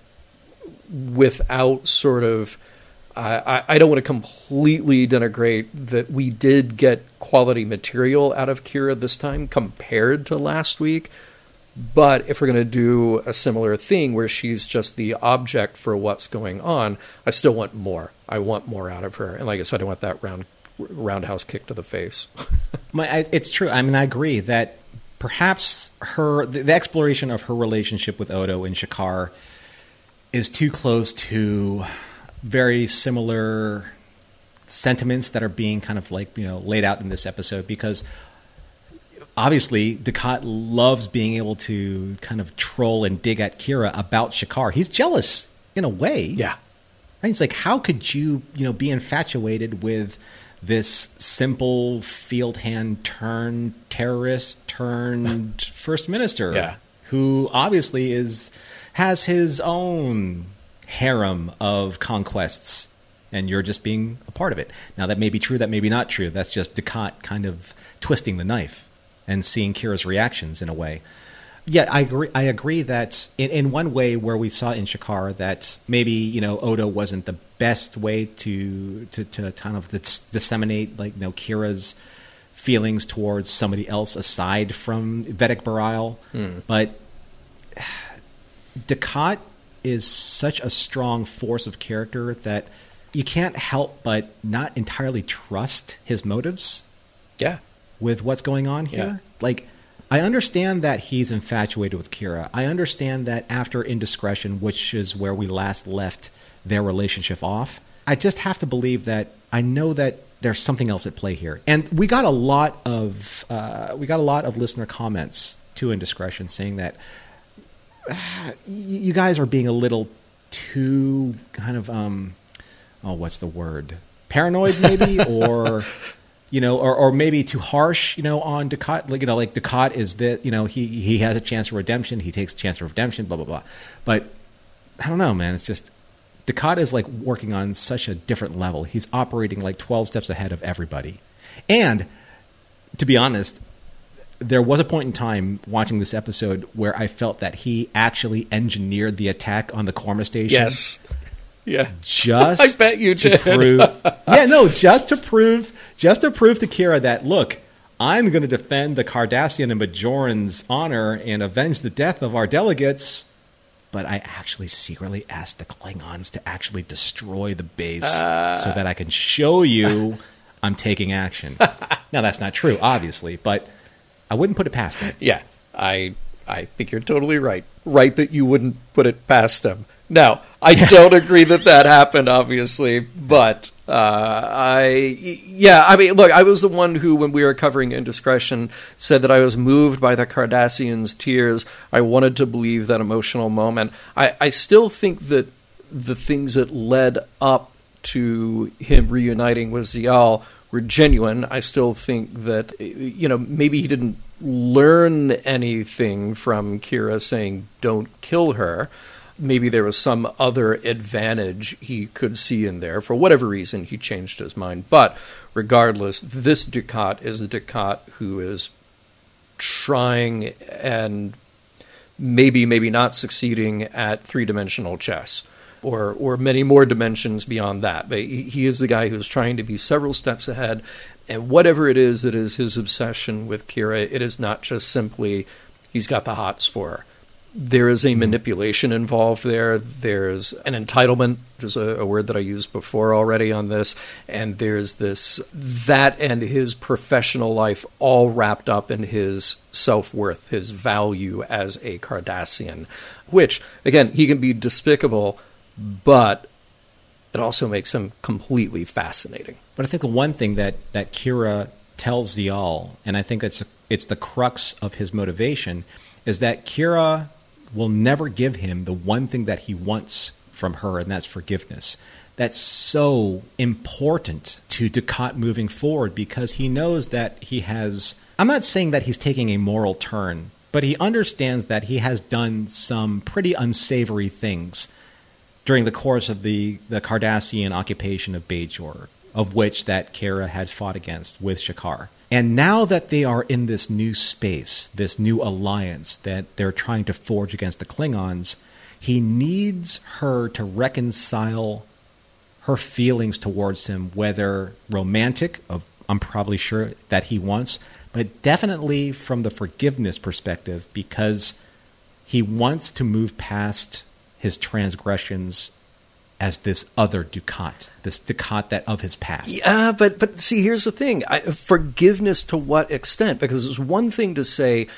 without sort of I, I, don't want to completely denigrate that we did get quality material out of Kira this time compared to last week. But if we're going to do a similar thing where she's just the object for what's going on, I still want more. I want more out of her. And like I said, I want that round roundhouse kick to the face. *laughs* My, it's true. I mean, I agree that perhaps her the, the exploration of her relationship with Odo and Shakaar is too close to very similar sentiments that are being kind of like you know laid out in this episode because obviously Dukat loves being able to kind of troll and dig at Kira about Shakaar. He's jealous in a way. Yeah. Right? He's like, how could you, you know, be infatuated with this simple field hand turned terrorist turned *laughs* first minister? Yeah. Who obviously is has his own harem of conquests, and you're just being a part of it. Now, that may be true, that may be not true. That's just Dukat kind of twisting the knife and seeing Kira's reactions in a way. Yeah, I agree. I agree that in, in one way, where we saw in Shakaar that maybe you know Odo wasn't the best way to to, to kind of disseminate like you know Kira's feelings towards somebody else aside from Vedek Bareil, mm. but Dukat is such a strong force of character that you can't help but not entirely trust his motives. Yeah. With what's going on here. Yeah. Like, I understand that he's infatuated with Kira. I understand that after Indiscretion, which is where we last left their relationship off, I just have to believe that I know that there's something else at play here. And we got a lot of uh, we got a lot of listener comments to Indiscretion saying that *sighs* you guys are being a little too kind of um, oh, what's the word? Paranoid, maybe, *laughs* or you know, or, or maybe too harsh, you know, on Dukat. Like, you know, like Dukat is that, you know, he, he has a chance for redemption. He takes a chance for redemption, blah, blah, blah. But I don't know, man. It's just, Dukat is like working on such a different level. He's operating like 12 steps ahead of everybody. And to be honest, there was a point in time watching this episode where I felt that he actually engineered the attack on the Korma station. Yes. Yeah. Just *laughs* I bet you to did. prove *laughs* Yeah, no, just to prove just to prove to Kira that look, I'm going to defend the Cardassian and Bajoran's honor and avenge the death of our delegates. But I actually secretly asked the Klingons to actually destroy the base uh. so that I can show you I'm taking action. *laughs* now that's not true, obviously, but I wouldn't put it past him. Yeah, I I think you're totally right. Right that you wouldn't put it past him. Now, I *laughs* don't agree that that happened, obviously, but uh, I yeah, I mean, look, I was the one who, when we were covering indiscretion, said that I was moved by the Cardassians' tears. I wanted to believe that emotional moment. I, I still think that the things that led up to him reuniting with Ziyal were genuine. I still think that you know maybe he didn't learn anything from Kira saying "Don't kill her." Maybe there was some other advantage he could see in there. For whatever reason, he changed his mind. But regardless, this Dukat is the Dukat who is trying and maybe, maybe not succeeding at three dimensional chess or or many more dimensions beyond that. But he, he is the guy who's trying to be several steps ahead. And whatever it is that is his obsession with Kira, it is not just simply he's got the hots for her. There is a mm-hmm. manipulation involved there. There's an entitlement, which is a, a word that I used before already on this. And there's this, that and his professional life all wrapped up in his self worth, his value as a Cardassian, which, again, he can be despicable but it also makes him completely fascinating. But I think the one thing that that Kira tells Ziyal, and I think it's it's the crux of his motivation, is that Kira will never give him the one thing that he wants from her, and that's forgiveness. That's so important to Dukat moving forward because he knows that he has. I'm not saying that he's taking a moral turn, but he understands that he has done some pretty unsavory things during the course of the, the Cardassian occupation of Bajor, of which that Kira had fought against with Shakaar. And now that they are in this new space, this new alliance that they're trying to forge against the Klingons, he needs her to reconcile her feelings towards him, whether romantic, of I'm probably sure that he wants, but definitely from the forgiveness perspective, because he wants to move past his transgressions as this other Dukat, this Dukat that of his past. Yeah, but but see, here's the thing: I, forgiveness to what extent? Because it's one thing to say,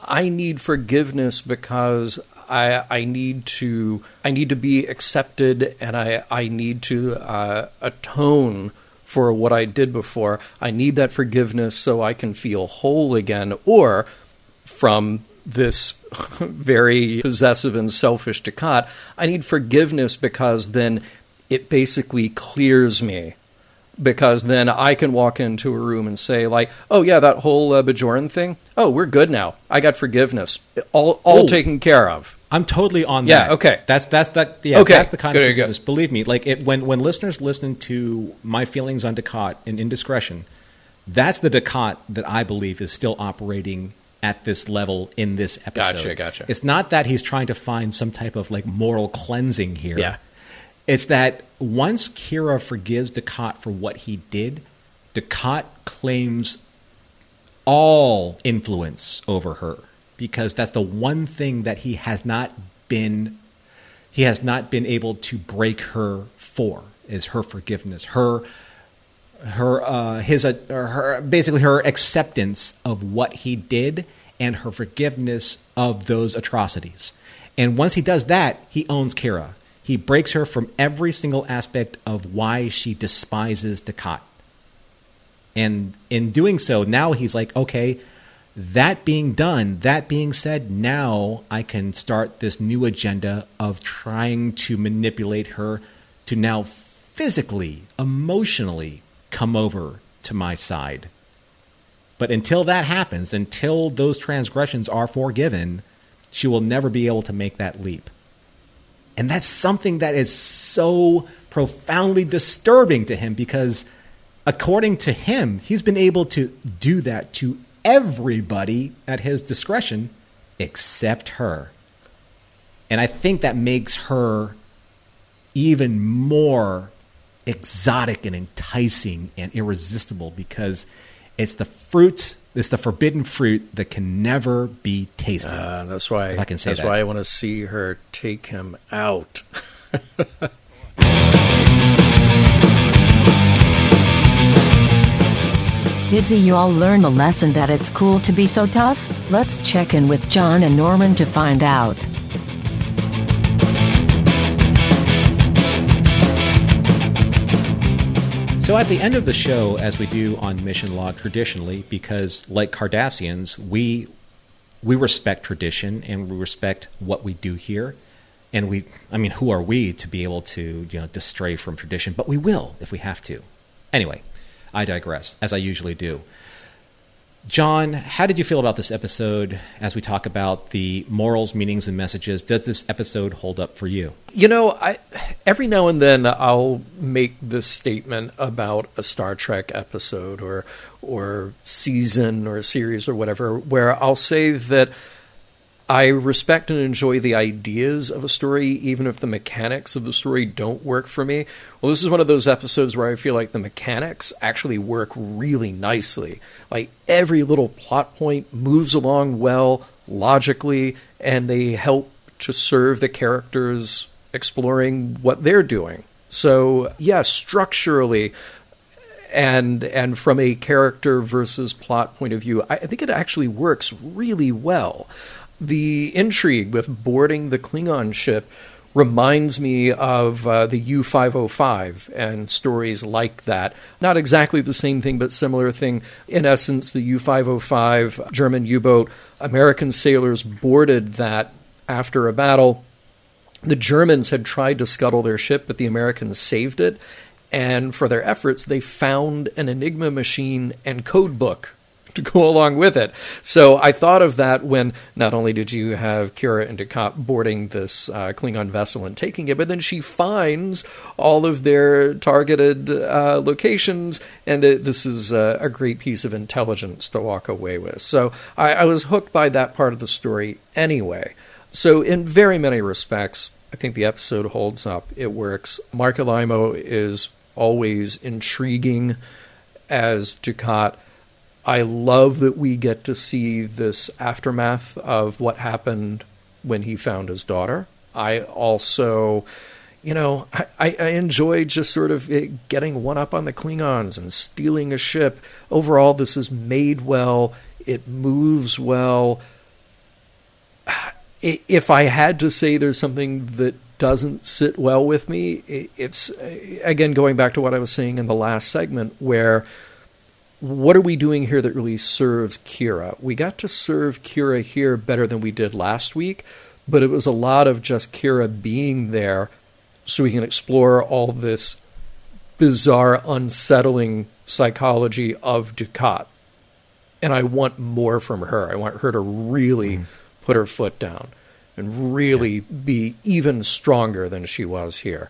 I need forgiveness because I I need to I need to be accepted, and I I need to uh, atone for what I did before. I need that forgiveness so I can feel whole again, or from this *laughs* very possessive and selfish Dukat. I need forgiveness because then it basically clears me. Because then I can walk into a room and say, like, oh, yeah, that whole uh, Bajoran thing, oh, we're good now. I got forgiveness. All, all taken care of. I'm totally on yeah, that. Yeah, okay. That's that's that yeah, okay. that's the kind good, of forgiveness. Believe me, like it, when when listeners listen to my feelings on Dukat and indiscretion, that's the Dukat that I believe is still operating at this level in this episode. Gotcha, gotcha. It's not that he's trying to find some type of like moral cleansing here. Yeah. It's that once Kira forgives Dukat for what he did, Dukat claims all influence over her because that's the one thing that he has not been he has not been able to break her for is her forgiveness, her her uh, his uh, her basically her acceptance of what he did and her forgiveness of those atrocities. And once he does that, he owns Kira. He breaks her from every single aspect of why she despises Dukat. And in doing so, now he's like, okay, that being done, that being said, now I can start this new agenda of trying to manipulate her to now physically, emotionally come over to my side. But until that happens, until those transgressions are forgiven, she will never be able to make that leap. And that's something that is so profoundly disturbing to him because, according to him, he's been able to do that to everybody at his discretion except her. And I think that makes her even more exotic and enticing and irresistible because it's the fruit, it's the forbidden fruit that can never be tasted. Uh, that's why I can say that's that. why I want to see her take him out. *laughs* Did you all learn the lesson that it's cool to be so tough? Let's check in with John and Norman to find out. So at the end of the show, as we do on Mission Log traditionally, because like Cardassians, we we respect tradition and we respect what we do here. And we, I mean, who are we to be able to, you know, to stray from tradition? But we will if we have to. Anyway, I digress, as I usually do. John, how did you feel about this episode as we talk about the morals, meanings, and messages? Does this episode hold up for you? You know, I every now and then I'll make this statement about a Star Trek episode or or season or series or whatever, where I'll say that I respect and enjoy the ideas of a story, even if the mechanics of the story don't work for me. Well, this is one of those episodes where I feel like the mechanics actually work really nicely. Like every little plot point moves along well, logically, and they help to serve the characters exploring what they're doing. So, yeah, structurally, and and from a character versus plot point of view, I, I think it actually works really well the intrigue with boarding the Klingon ship reminds me of uh, the U 505 and stories like that. Not exactly the same thing, but similar thing. In essence, the U 505 German U boat, American sailors boarded that after a battle. The Germans had tried to scuttle their ship, but the Americans saved it. And for their efforts, they found an Enigma machine and code book *laughs* to go along with it. So I thought of that when not only did you have Kira and Dukat boarding this uh, Klingon vessel and taking it, but then she finds all of their targeted uh, locations, and it, this is a, a, great piece of intelligence to walk away with. So I, I was hooked by that part of the story anyway. So in very many respects, I think the episode holds up. It works. Marc Alaimo is always intriguing as Dukat I love that we get to see this aftermath of what happened when he found his daughter. I also, you know, I, I enjoy just sort of getting one up on the Klingons and stealing a ship. Overall, this is made well, it moves well. If I had to say there's something that doesn't sit well with me, it's again going back to what I was saying in the last segment where what are we doing here that really serves Kira? We got to serve Kira here better than we did last week, but it was a lot of just Kira being there so we can explore all this bizarre, unsettling psychology of Dukat. And I want more from her. I want her to really mm. put her foot down and really yeah. be even stronger than she was here.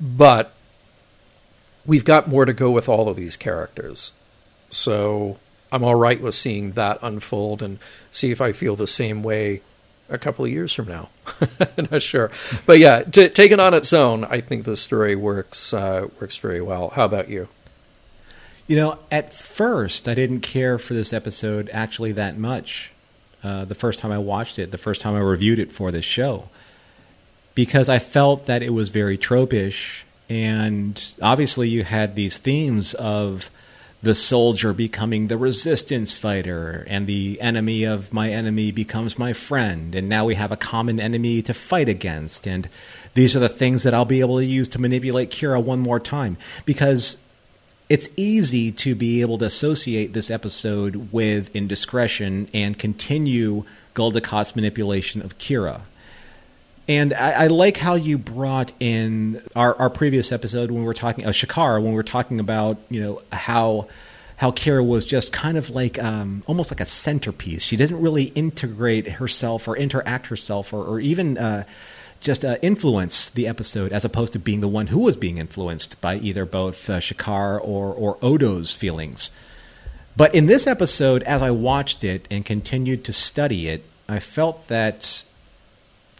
But we've got more to go with all of these characters. So I'm all right with seeing that unfold and see if I feel the same way a couple of years from now. *laughs* Not sure, but yeah, t- taken on its own, I think the story works uh, works very well. How about you? You know, at first, I didn't care for this episode actually that much. Uh, the first time I watched it, the first time I reviewed it for this show, because I felt that it was very tropish, and obviously you had these themes of the soldier becoming the resistance fighter, and the enemy of my enemy becomes my friend, and now we have a common enemy to fight against. And these are the things that I'll be able to use to manipulate Kira one more time. Because it's easy to be able to associate this episode with indiscretion and continue Gul manipulation of Kira. And I, I, like how you brought in our, our previous episode when we were talking, uh, when we were talking about, you know, how how Kira was just kind of like um, almost like a centerpiece. She didn't really integrate herself or interact herself or, or even uh, just uh, influence the episode as opposed to being the one who was being influenced by either both uh, Shakaar or, or Odo's feelings. But in this episode, as I watched it and continued to study it, I felt that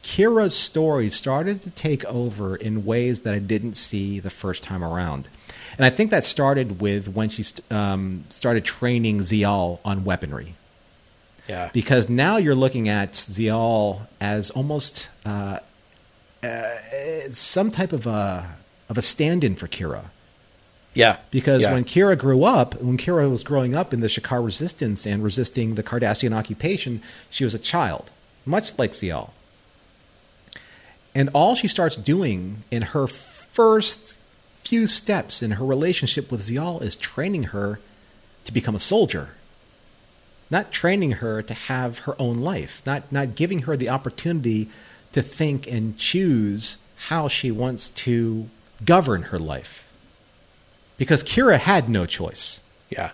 Kira's story started to take over in ways that I didn't see the first time around. And I think that started with when she um, started training Ziyal on weaponry. Yeah. Because now you're looking at Ziyal as almost uh, uh, some type of a of a stand-in for Kira. Yeah. Because yeah. when Kira grew up, when Kira was growing up in the Shakaar resistance and resisting the Cardassian occupation, she was a child, much like Ziyal. And all she starts doing in her first few steps in her relationship with Ziyal is training her to become a soldier. Not training her to have her own life, not, not giving her the opportunity to think and choose how she wants to govern her life. Because Kira had no choice. Yeah.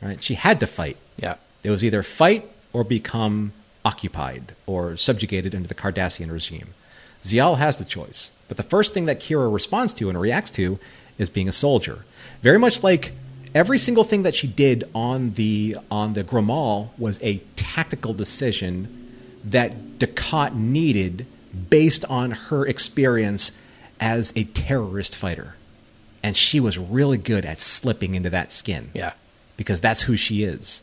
Right? She had to fight. Yeah. It was either fight or become occupied or subjugated under the Cardassian regime. Ziyal has the choice. But the first thing that Kira responds to and reacts to is being a soldier. Very much like every single thing that she did on the on the Groumall was a tactical decision that Dukat needed based on her experience as a terrorist fighter. And she was really good at slipping into that skin. Yeah. Because that's who she is.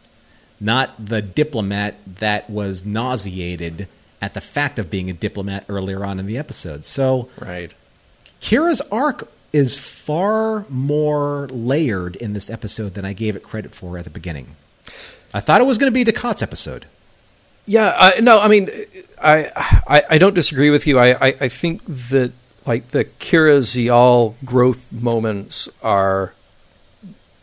Not the diplomat that was nauseated at the fact of being a diplomat earlier on in the episode. So, right. Kira's arc is far more layered in this episode than I gave it credit for at the beginning. I thought it was going to be Dukat's episode. Yeah, I, no, I mean, I, I, I don't disagree with you. I, I, I think that like the Kira Ziyal growth moments are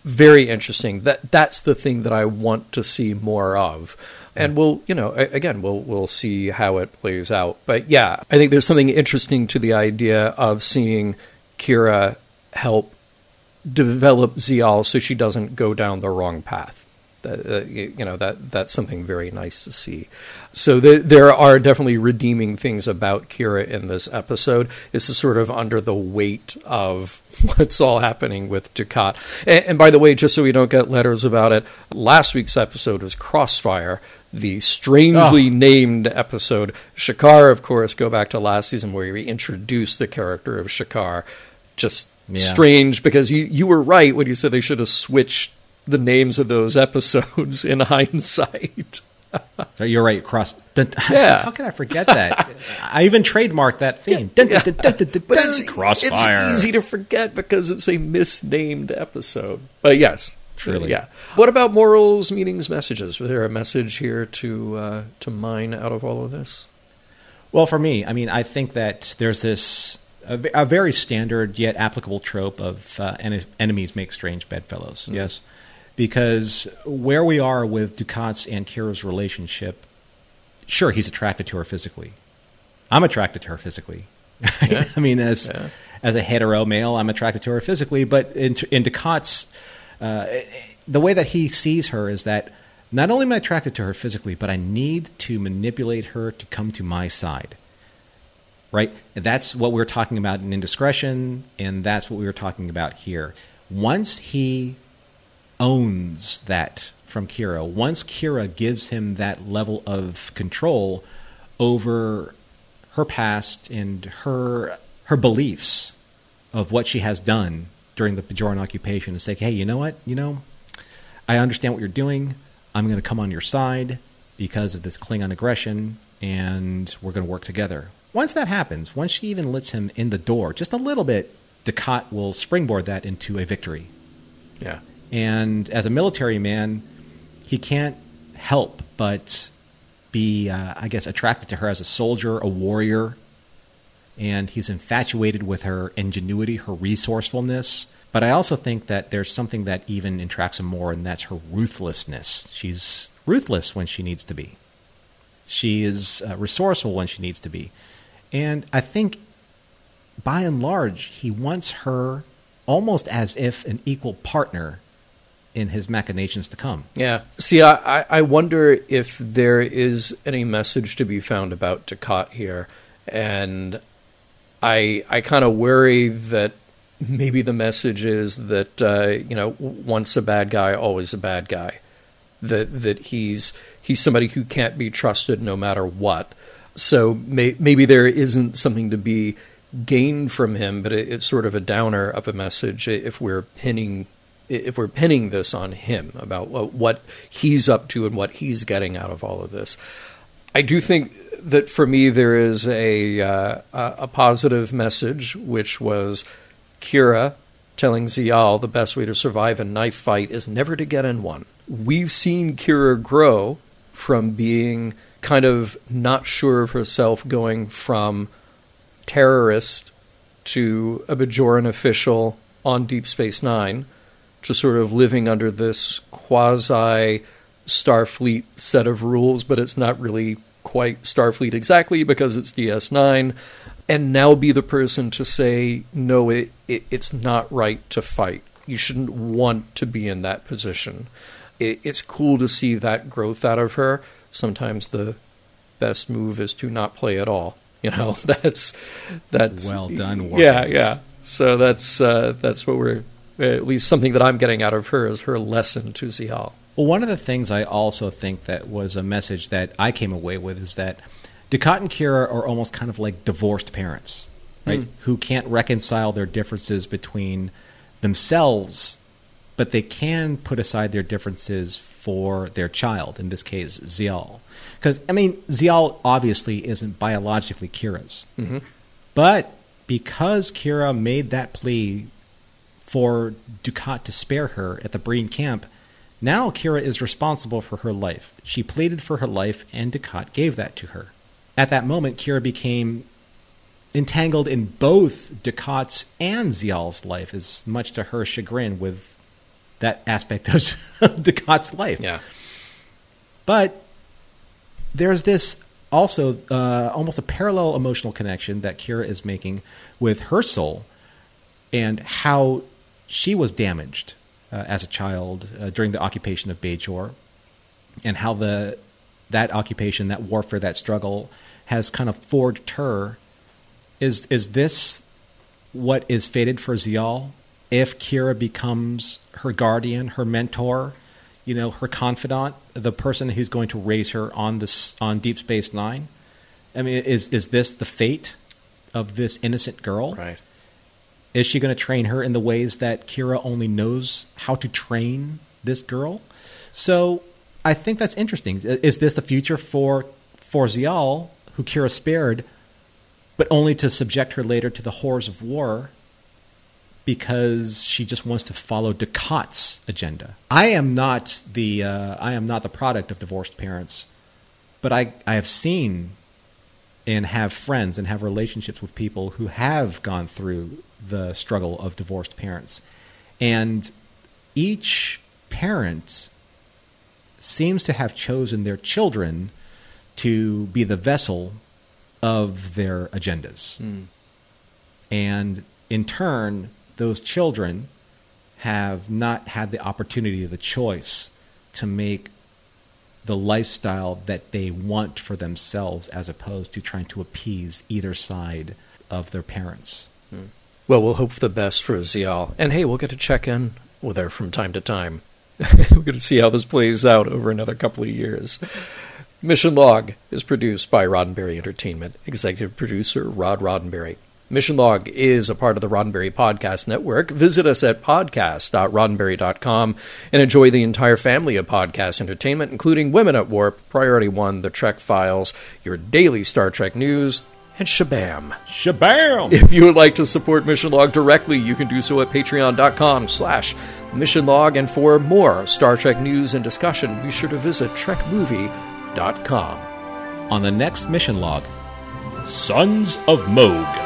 very interesting. That that's the thing that I want to see more of. And we'll, you know, again, we'll we'll see how it plays out. But yeah, I think there's something interesting to the idea of seeing Kira help develop Ziyal so she doesn't go down the wrong path. Uh, you know that that's something very nice to see. So the, there are definitely redeeming things about Kira in this episode. This is sort of under the weight of *laughs* what's all happening with Dukat. And, and by the way, just so we don't get letters about it, last week's episode was Crossfire, the strangely oh. named episode. Shakaar, of course, go back to last season where we introduced the character of Shakaar. Just yeah. strange because you you were right when you said they should have switched the names of those *laughs* episodes in hindsight. so you're right. Cross. *laughs* yeah. How can I forget that? I even trademarked that theme. but it's, Crossfire. It's easy to forget because it's a misnamed episode. But yes, truly. Yeah. What about morals, meanings, messages? Was there a message here to uh, to mine out of all of this? Well, for me, I mean, I think that there's this a, a very standard yet applicable trope of uh, en- enemies make strange bedfellows. Mm-hmm. Yes because where we are with Dukat's and Kira's relationship, sure, he's attracted to her physically. I'm attracted to her physically. Yeah. *laughs* I mean, as yeah. as a hetero male, I'm attracted to her physically. But in, in Dukat's, uh, the way that he sees her is that not only am I attracted to her physically, but I need to manipulate her to come to my side. Right? That's what we were talking about in indiscretion, and that's what we were talking about here. Once he owns that from Kira. Once Kira gives him that level of control over her past and her her beliefs of what she has done during the Bajoran occupation and say, hey, you know what? You know, I understand what you're doing. I'm going to come on your side because of this Klingon aggression, and we're going to work together. Once that happens, once she even lets him in the door just a little bit, Dukat will springboard that into a victory. Yeah. And as a military man, he can't help but be, uh, I guess, attracted to her as a soldier, a warrior. And he's infatuated with her ingenuity, her resourcefulness. But I also think that there's something that even attracts him more, and that's her ruthlessness. She's ruthless when she needs to be. She is uh, resourceful when she needs to be. And I think by and large, he wants her almost as if an equal partner in his machinations to come. Yeah. See, I, I wonder if there is any message to be found about Dukat here, and I I kind of worry that maybe the message is that uh, you know once a bad guy, always a bad guy. That that he's he's somebody who can't be trusted no matter what. So may, maybe there isn't something to be gained from him, but it, it's sort of a downer of a message if we're pinning if we're pinning this on him about what he's up to and what he's getting out of all of this. I do think that for me there is a uh, a positive message, which was Kira telling Ziyal the best way to survive a knife fight is never to get in one. We've seen Kira grow from being kind of not sure of herself, going from terrorist to a Bajoran official on Deep Space Nine to sort of living under this quasi Starfleet set of rules, but it's not really quite Starfleet exactly because it's DS9, and now be the person to say, no, it, it it's not right to fight. You shouldn't want to be in that position. It, it's cool to see that growth out of her. Sometimes the best move is to not play at all. *laughs* You know, that's that's well done. Yeah, yeah. So that's uh, that's what we're at least something that I'm getting out of her is her lesson to Ziyal. Well, one of the things I also think that was a message that I came away with is that Dukat and Kira are almost kind of like divorced parents, right? Mm. Who can't reconcile their differences between themselves, but they can put aside their differences for their child, in this case, Ziyal. Because, I mean, Ziyal obviously isn't biologically Kira's. Mm-hmm. But because Kira made that plea for Dukat to spare her at the Breen camp, Now Kira is responsible for her life. She pleaded for her life, and Dukat gave that to her. At that moment, Kira became entangled in both Dukat's and Ziyal's life, as much to her chagrin with that aspect of *laughs* Dukat's life. Yeah. But there's this also uh, almost a parallel emotional connection that Kira is making with her soul and how she was damaged as a child uh, during the occupation of Bajor, and how the that occupation, that warfare, that struggle has kind of forged her. Is is this what is fated for Zial? If Kira becomes her guardian, her mentor, you know, her confidant, the person who's going to raise her on this on Deep Space Nine. I mean, is is this the fate of this innocent girl? Right. Is she going to train her in the ways that Kira only knows how to train this girl? So I think that's interesting. Is this the future for for Ziyal, who Kira spared, but only to subject her later to the horrors of war because she just wants to follow Dukat's agenda? I am not the uh, I am not the product of divorced parents, but I I have seen and have friends and have relationships with people who have gone through the struggle of divorced parents. And each parent seems to have chosen their children to be the vessel of their agendas. Mm. And in turn, those children have not had the opportunity, the choice to make the lifestyle that they want for themselves as opposed to trying to appease either side of their parents. Well, we'll hope for the best for Ziyal. And hey, we'll get to check in with her from time to time. *laughs* We're going to see how this plays out over another couple of years. Mission Log is produced by Roddenberry Entertainment. Executive producer Rod Roddenberry. Mission Log is a part of the Roddenberry Podcast Network. Visit us at podcast.roddenberry.com and enjoy the entire family of podcast entertainment, including Women at Warp, Priority One, The Trek Files, your daily Star Trek news, and shabam. Shabam! If you would like to support Mission Log directly, you can do so at patreon.com slash Mission Log. And for more Star Trek news and discussion, be sure to visit trekmovie.com. On the next Mission Log, Sons of Mogh.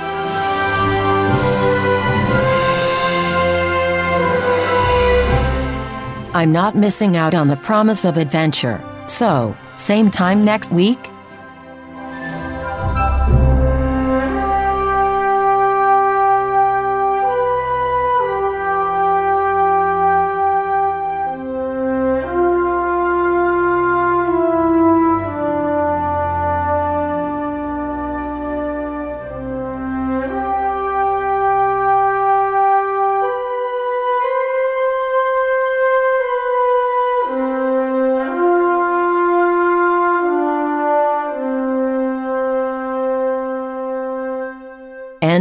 I'm not missing out on the promise of adventure. So, same time next week?